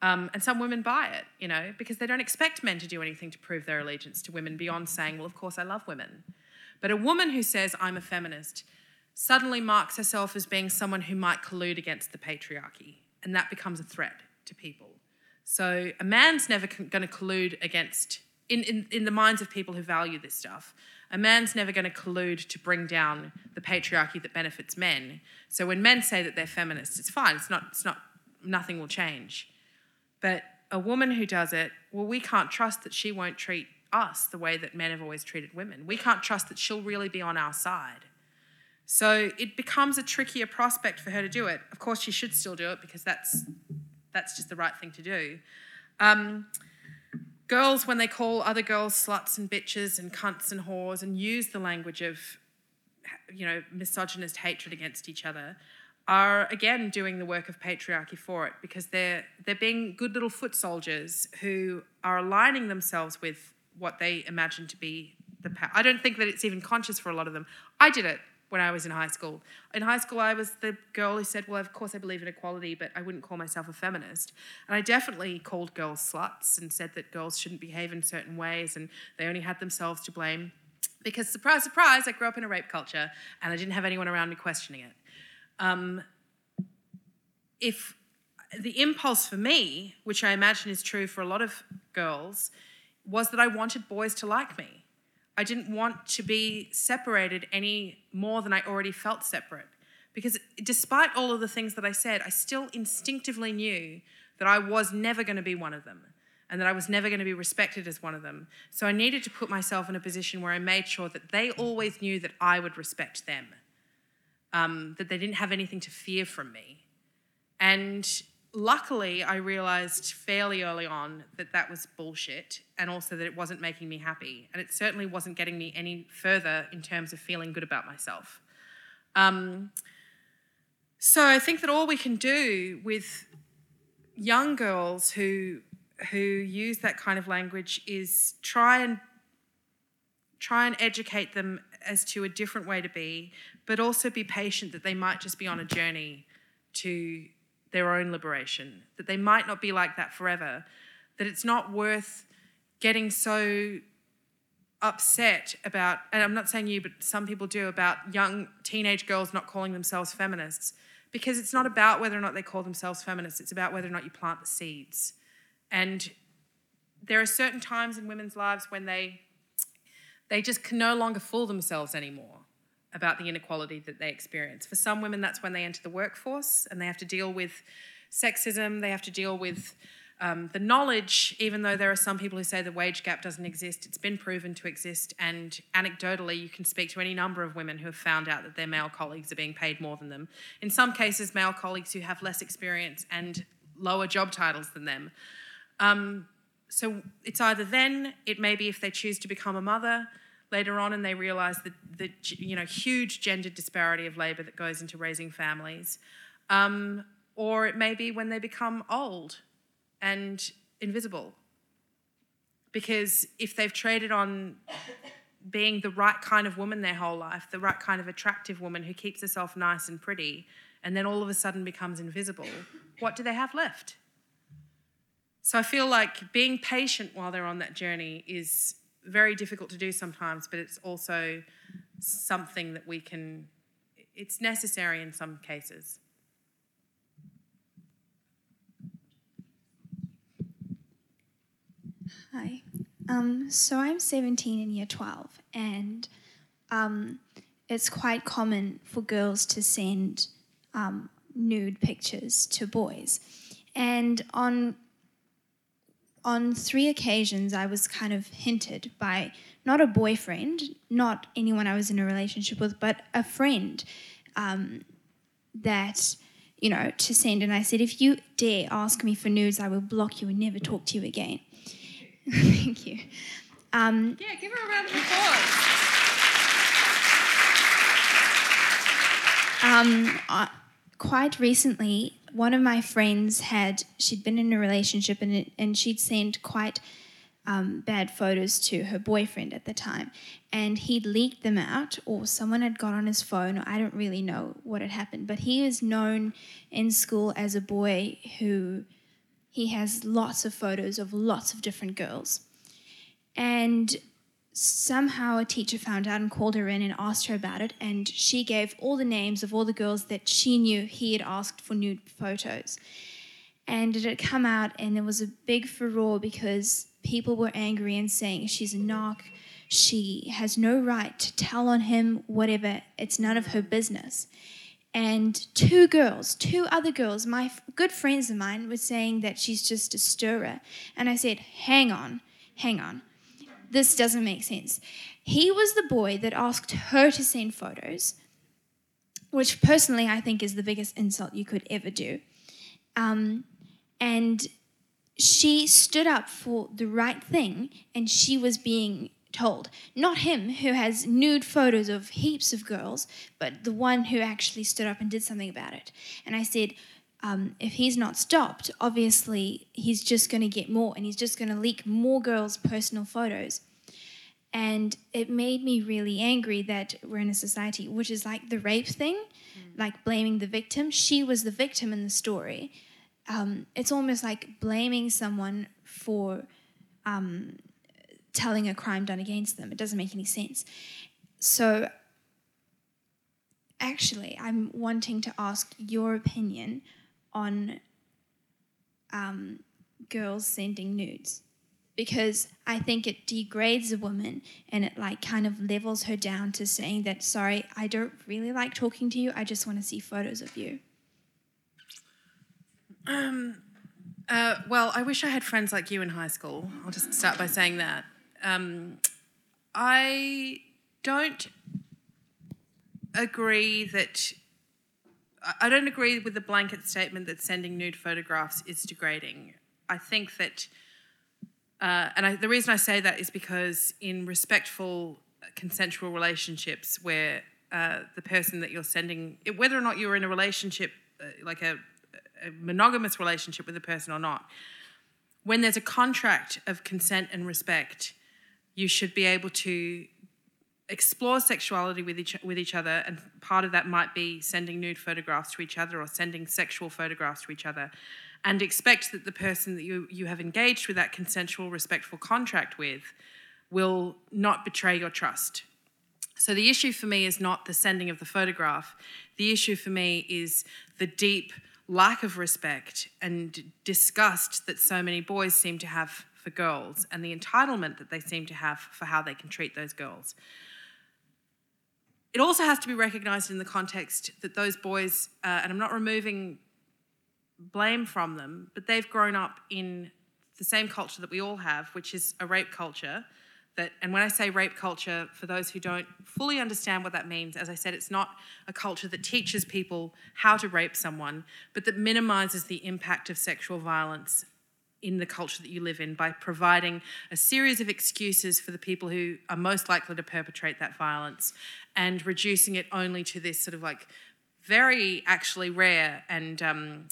Um, and some women buy it, you know, because they don't expect men to do anything to prove their allegiance to women beyond saying, well, of course, I love women. But a woman who says, I'm a feminist, suddenly marks herself as being someone who might collude against the patriarchy, and that becomes a threat to people. So a man's never going to collude against, in, in, in the minds of people who value this stuff, a man's never going to collude to bring down the patriarchy that benefits men. So when men say that they're feminists, it's fine. It's not, it's not, nothing will change. But a woman who does it, well, we can't trust that she won't treat us the way that men have always treated women. We can't trust that she'll really be on our side. So it becomes a trickier prospect for her to do it. Of course, she should still do it because that's that's just the right thing to do. Um, girls, when they call other girls sluts and bitches and cunts and whores and use the language of, you know, misogynist hatred against each other, are again doing the work of patriarchy for it because they're they're being good little foot soldiers who are aligning themselves with what they imagine to be the power. I don't think that it's even conscious for a lot of them. I did it when I was in high school. In high school, I was the girl who said, Well, of course, I believe in equality, but I wouldn't call myself a feminist. And I definitely called girls sluts and said that girls shouldn't behave in certain ways and they only had themselves to blame. Because, surprise, surprise, I grew up in a rape culture and I didn't have anyone around me questioning it. Um, if the impulse for me, which I imagine is true for a lot of girls, was that I wanted boys to like me. I didn't want to be separated any more than I already felt separate. Because despite all of the things that I said, I still instinctively knew that I was never going to be one of them and that I was never going to be respected as one of them. So I needed to put myself in a position where I made sure that they always knew that I would respect them, um, that they didn't have anything to fear from me. And luckily, I realized fairly early on that that was bullshit and also that it wasn't making me happy. And it certainly wasn't getting me any further in terms of feeling good about myself. Um, so I think that all we can do with young girls who who use that kind of language is try and try and educate them as to a different way to be, but also be patient that they might just be on a journey to their own liberation, that they might not be like that forever, that it's not worth getting so upset about, and I'm not saying you, but some people do, about young teenage girls not calling themselves feminists, because it's not about whether or not they call themselves feminists, it's about whether or not you plant the seeds. And there are certain times in women's lives when they they just can no longer fool themselves anymore about the inequality that they experience. For some women, that's when they enter the workforce and they have to deal with sexism, they have to deal with um, the knowledge, even though there are some people who say the wage gap doesn't exist, it's been proven to exist. And anecdotally, you can speak to any number of women who have found out that their male colleagues are being paid more than them. In some cases, male colleagues who have less experience and lower job titles than them. Um, so it's either then, it may be if they choose to become a mother later on and they realise the, the you know, huge gender disparity of labour that goes into raising families. Um, or it may be when they become old and invisible. Because if they've traded on being the right kind of woman their whole life, the right kind of attractive woman who keeps herself nice and pretty, and then all of a sudden becomes invisible, what do they have left? So I feel like being patient while they're on that journey is very difficult to do sometimes, but it's also something that we can, it's necessary in some cases. Hi. Um, so I'm 17 in year 12, and um, it's quite common for girls to send um, nude pictures to boys. And on on three occasions, I was kind of hinted by not a boyfriend, not anyone I was in a relationship with, but a friend um, that, you know, to send. And I said, if you dare ask me for nudes, I will block you and never talk to you again. Thank you. Um, yeah, give her a round of applause. Um, uh, quite recently, one of my friends had she'd been in a relationship and and she'd sent quite um, bad photos to her boyfriend at the time, and he'd leaked them out, or someone had got on his phone. I don't really know what had happened, but he is known in school as a boy who he has lots of photos of lots of different girls, and somehow a teacher found out and called her in and asked her about it and she gave all the names of all the girls that she knew he had asked for nude photos. And it had come out and there was a big furore because people were angry and saying she's a narc. She has no right to tell on him whatever. It's none of her business. And two girls two other girls my good friends of mine were saying that she's just a stirrer. And i said hang on hang on this doesn't make sense. He was the boy that asked her to send photos, which personally I think is the biggest insult you could ever do. Um, and she stood up for the right thing and she was being told. Not him, who has nude photos of heaps of girls, but the one who actually stood up and did something about it. And I said, um, if he's not stopped, obviously he's just going to get more and he's just going to leak more girls' personal photos. And it made me really angry that we're in a society which is like the rape thing, mm. like blaming the victim. She was the victim in the story. Um, it's almost like blaming someone for um, telling a crime done against them. It doesn't make any sense. So, actually, I'm wanting to ask your opinion on um, girls sending nudes. because I think it degrades a woman and it like kind of levels her down to saying that sorry, I don't really like talking to you. I just want to see photos of you. Uh, well, I wish I had friends like you in high school. I'll just start by saying that. Um, I don't agree that. I- don't agree with the blanket statement that sending nude photographs is degrading. I think that, uh, and I, the reason I say that is because in respectful, uh, consensual relationships where uh, the person that you're sending, whether or not you're in a relationship, uh, like a, a monogamous relationship with a person or not, when there's a contract of consent and respect, you should be able to explore sexuality with each with each other, and part of that might be sending nude photographs to each other or sending sexual photographs to each other, and expect that the person that you you have engaged with that consensual, respectful contract with will not betray your trust. So the issue for me is not the sending of the photograph. The issue for me is the deep lack of respect and disgust that so many boys seem to have for girls and the entitlement that they seem to have for how they can treat those girls. It also has to be recognised in the context that those boys, uh, and I'm not removing blame from them, but they've grown up in the same culture that we all have, which is a rape culture. That, and when I say rape culture, for those who don't fully understand what that means, as I said, it's not a culture that teaches people how to rape someone, but that minimizes the impact of sexual violence in the culture that you live in by providing a series of excuses for the people who are most likely to perpetrate that violence and reducing it only to this sort of like very actually rare and um,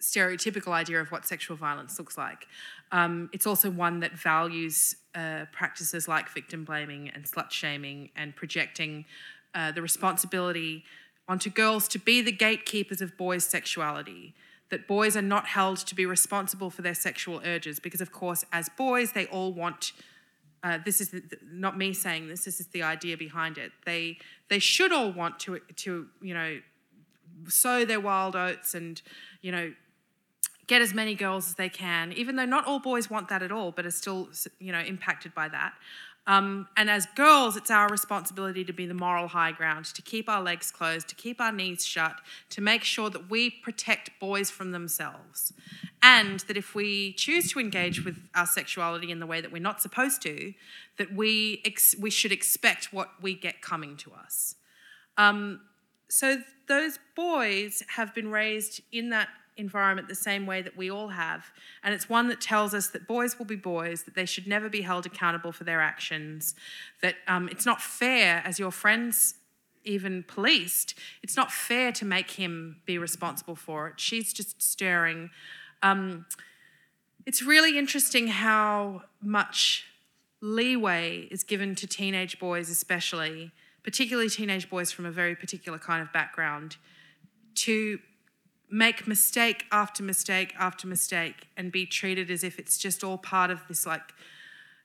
stereotypical idea of what sexual violence looks like. Um, it's also one that values uh, practices like victim blaming and slut shaming and projecting uh, the responsibility onto girls to be the gatekeepers of boys' sexuality. That boys are not held to be responsible for their sexual urges because, of course, as boys, they all want. Uh, this is the, not me saying this. This is the idea behind it. They they should all want to to you know sow their wild oats and you know get as many girls as they can, even though not all boys want that at all, but are still, you know, impacted by that. Um, and as girls, it's our responsibility to be the moral high ground, to keep our legs closed, to keep our knees shut, to make sure that we protect boys from themselves. And that if we choose to engage with our sexuality in the way that we're not supposed to, that we, ex- we should expect what we get coming to us. Um, so those boys have been raised in that environment the same way that we all have. And it's one that tells us that boys will be boys, that they should never be held accountable for their actions, that um, it's not fair, as your friends even policed, it's not fair to make him be responsible for it. She's just stirring. Um, it's really interesting how much leeway is given to teenage boys, especially, particularly teenage boys from a very particular kind of background, to make mistake after mistake after mistake and be treated as if it's just all part of this like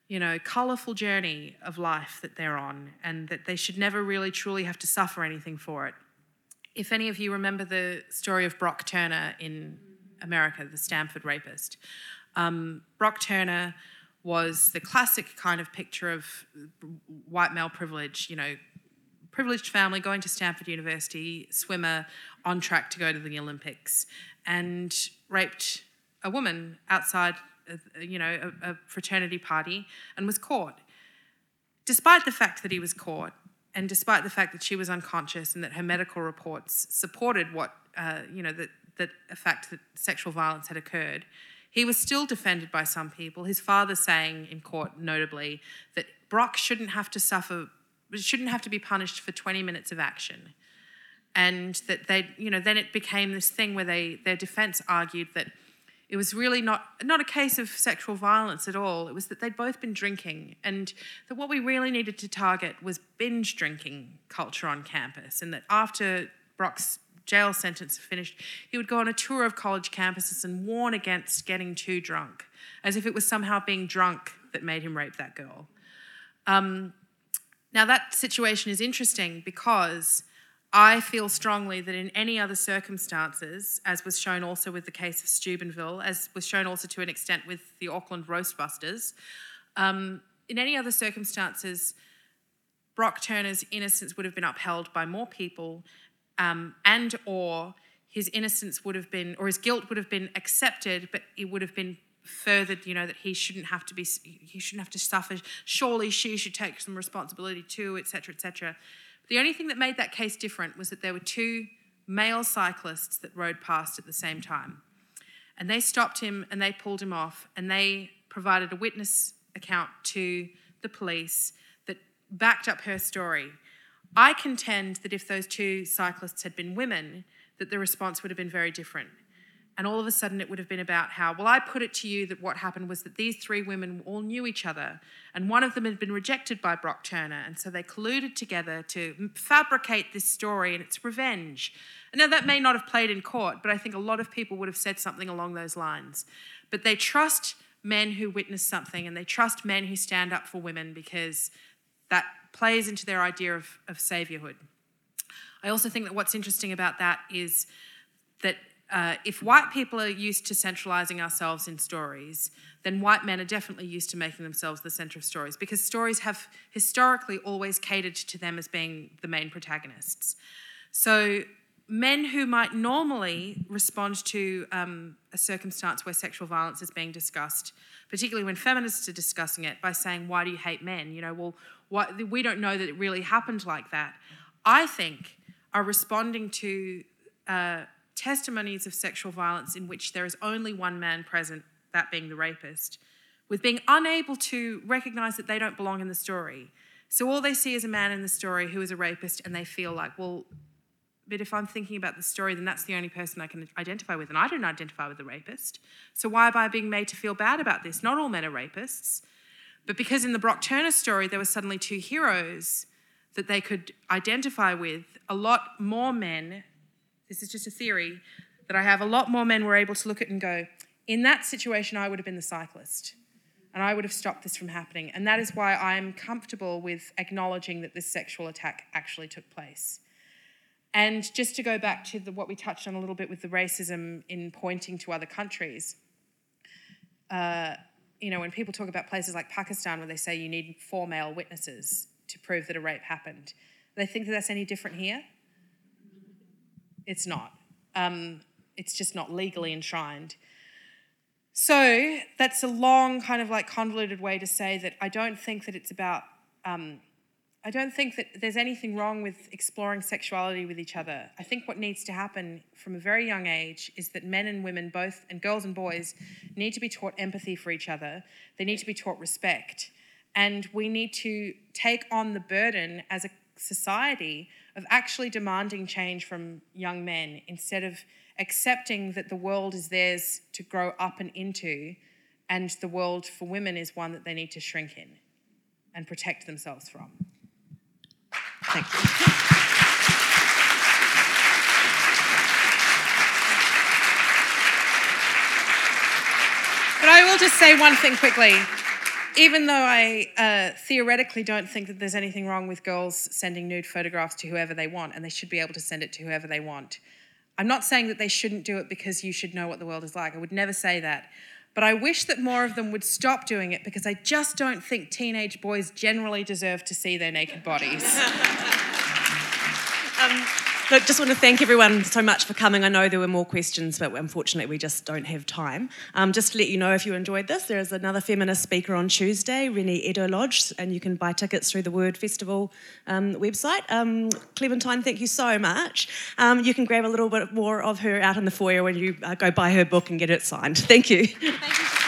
you know colorful journey of life that they're on and that they should never really truly have to suffer anything for it. If any of you remember the story of brock turner in america the stanford rapist um, brock turner was the classic kind of picture of white male privilege you know privileged family going to Stanford University, swimmer, on track to go to the Olympics, and raped a woman outside, you know, a, a fraternity party, and was caught. Despite the fact that he was caught, and despite the fact that she was unconscious and that her medical reports supported what, uh, you know, that that a fact that sexual violence had occurred, he was still defended by some people. His father saying in court, notably, that Brock shouldn't have to suffer shouldn't have to be punished for 20 minutes of action. And that they, you know, then it became this thing where they, their defense argued that it was really not, not a case of sexual violence at all. It was that they'd both been drinking, and that what we really needed to target was binge drinking culture on campus. And that after Brock's jail sentence finished, he would go on a tour of college campuses and warn against getting too drunk, as if it was somehow being drunk that made him rape that girl. Um, now, that situation is interesting because I feel strongly that in any other circumstances, as was shown also with the case of Steubenville, as was shown also to an extent with the Auckland Roastbusters, um, in any other circumstances, Brock Turner's innocence would have been upheld by more people, um, and or his innocence would have been, or his guilt would have been accepted, but it would have been furthered, you know, that he shouldn't have to be, he shouldn't have to suffer. Surely she should take some responsibility too, etc., etc. The only thing that made that case different was that there were two male cyclists that rode past at the same time. And they stopped him and they pulled him off and they provided a witness account to the police that backed up her story. I contend that if those two cyclists had been women, that the response would have been very different. And all of a sudden, it would have been about how, well, I put it to you that what happened was that these three women all knew each other, and one of them had been rejected by Brock Turner. And so they colluded together to fabricate this story, and it's revenge. Now, that may not have played in court, but I think a lot of people would have said something along those lines. But they trust men who witness something, and they trust men who stand up for women because that plays into their idea of, of saviorhood. I also think that what's interesting about that is that uh, if white people are used to centralizing ourselves in stories, then white men are definitely used to making themselves the center of stories because stories have historically always catered to them as being the main protagonists. So, men who might normally respond to um, a circumstance where sexual violence is being discussed, particularly when feminists are discussing it, by saying, Why do you hate men? You know, well, what, we don't know that it really happened like that. I think are responding to. Uh, testimonies of sexual violence in which there is only one man present, that being the rapist, with being unable to recognize that they don't belong in the story. So all they see is a man in the story who is a rapist, and they feel like, well, but if I'm thinking about the story, then that's the only person I can identify with, and I don't identify with the rapist. So why am I being made to feel bad about this? Not all men are rapists. But because in the Brock Turner story, there were suddenly two heroes that they could identify with, a lot more men this is just a theory that I have. A lot more men were able to look at and go, in that situation, I would have been the cyclist and I would have stopped this from happening. And that is why I'm comfortable with acknowledging that this sexual attack actually took place. And just to go back to the, what we touched on a little bit with the racism in pointing to other countries, uh, you know, when people talk about places like Pakistan where they say you need four male witnesses to prove that a rape happened, they think that that's any different here. It's not. Um, it's just not legally enshrined. So that's a long, kind of like convoluted way to say that I don't think that it's about. Um, I don't think that there's anything wrong with exploring sexuality with each other. I think what needs to happen from a very young age is that men and women, both, and girls and boys, need to be taught empathy for each other. They need to be taught respect. And we need to take on the burden as a society of actually demanding change from young men instead of accepting that the world is theirs to grow up and into, and the world for women is one that they need to shrink in and protect themselves from. Thank you. But I will just say one thing quickly even though I uh, theoretically don't think that there's anything wrong with girls sending nude photographs to whoever they want, and they should be able to send it to whoever they want, I'm not saying that they shouldn't do it because you should know what the world is like. I would never say that. But I wish that more of them would stop doing it because I just don't think teenage boys generally deserve to see their naked bodies. um, Look, just want to thank everyone so much for coming. I know there were more questions, but unfortunately we just don't have time. Um, just to let you know if you enjoyed this, there is another feminist speaker on Tuesday, Reni Eddo-Lodge, and you can buy tickets through the Word Festival um, website. Um, Clementine, thank you so much. Um, you can grab a little bit more of her out in the foyer when you uh, go buy her book and get it signed. Thank you. Thank you.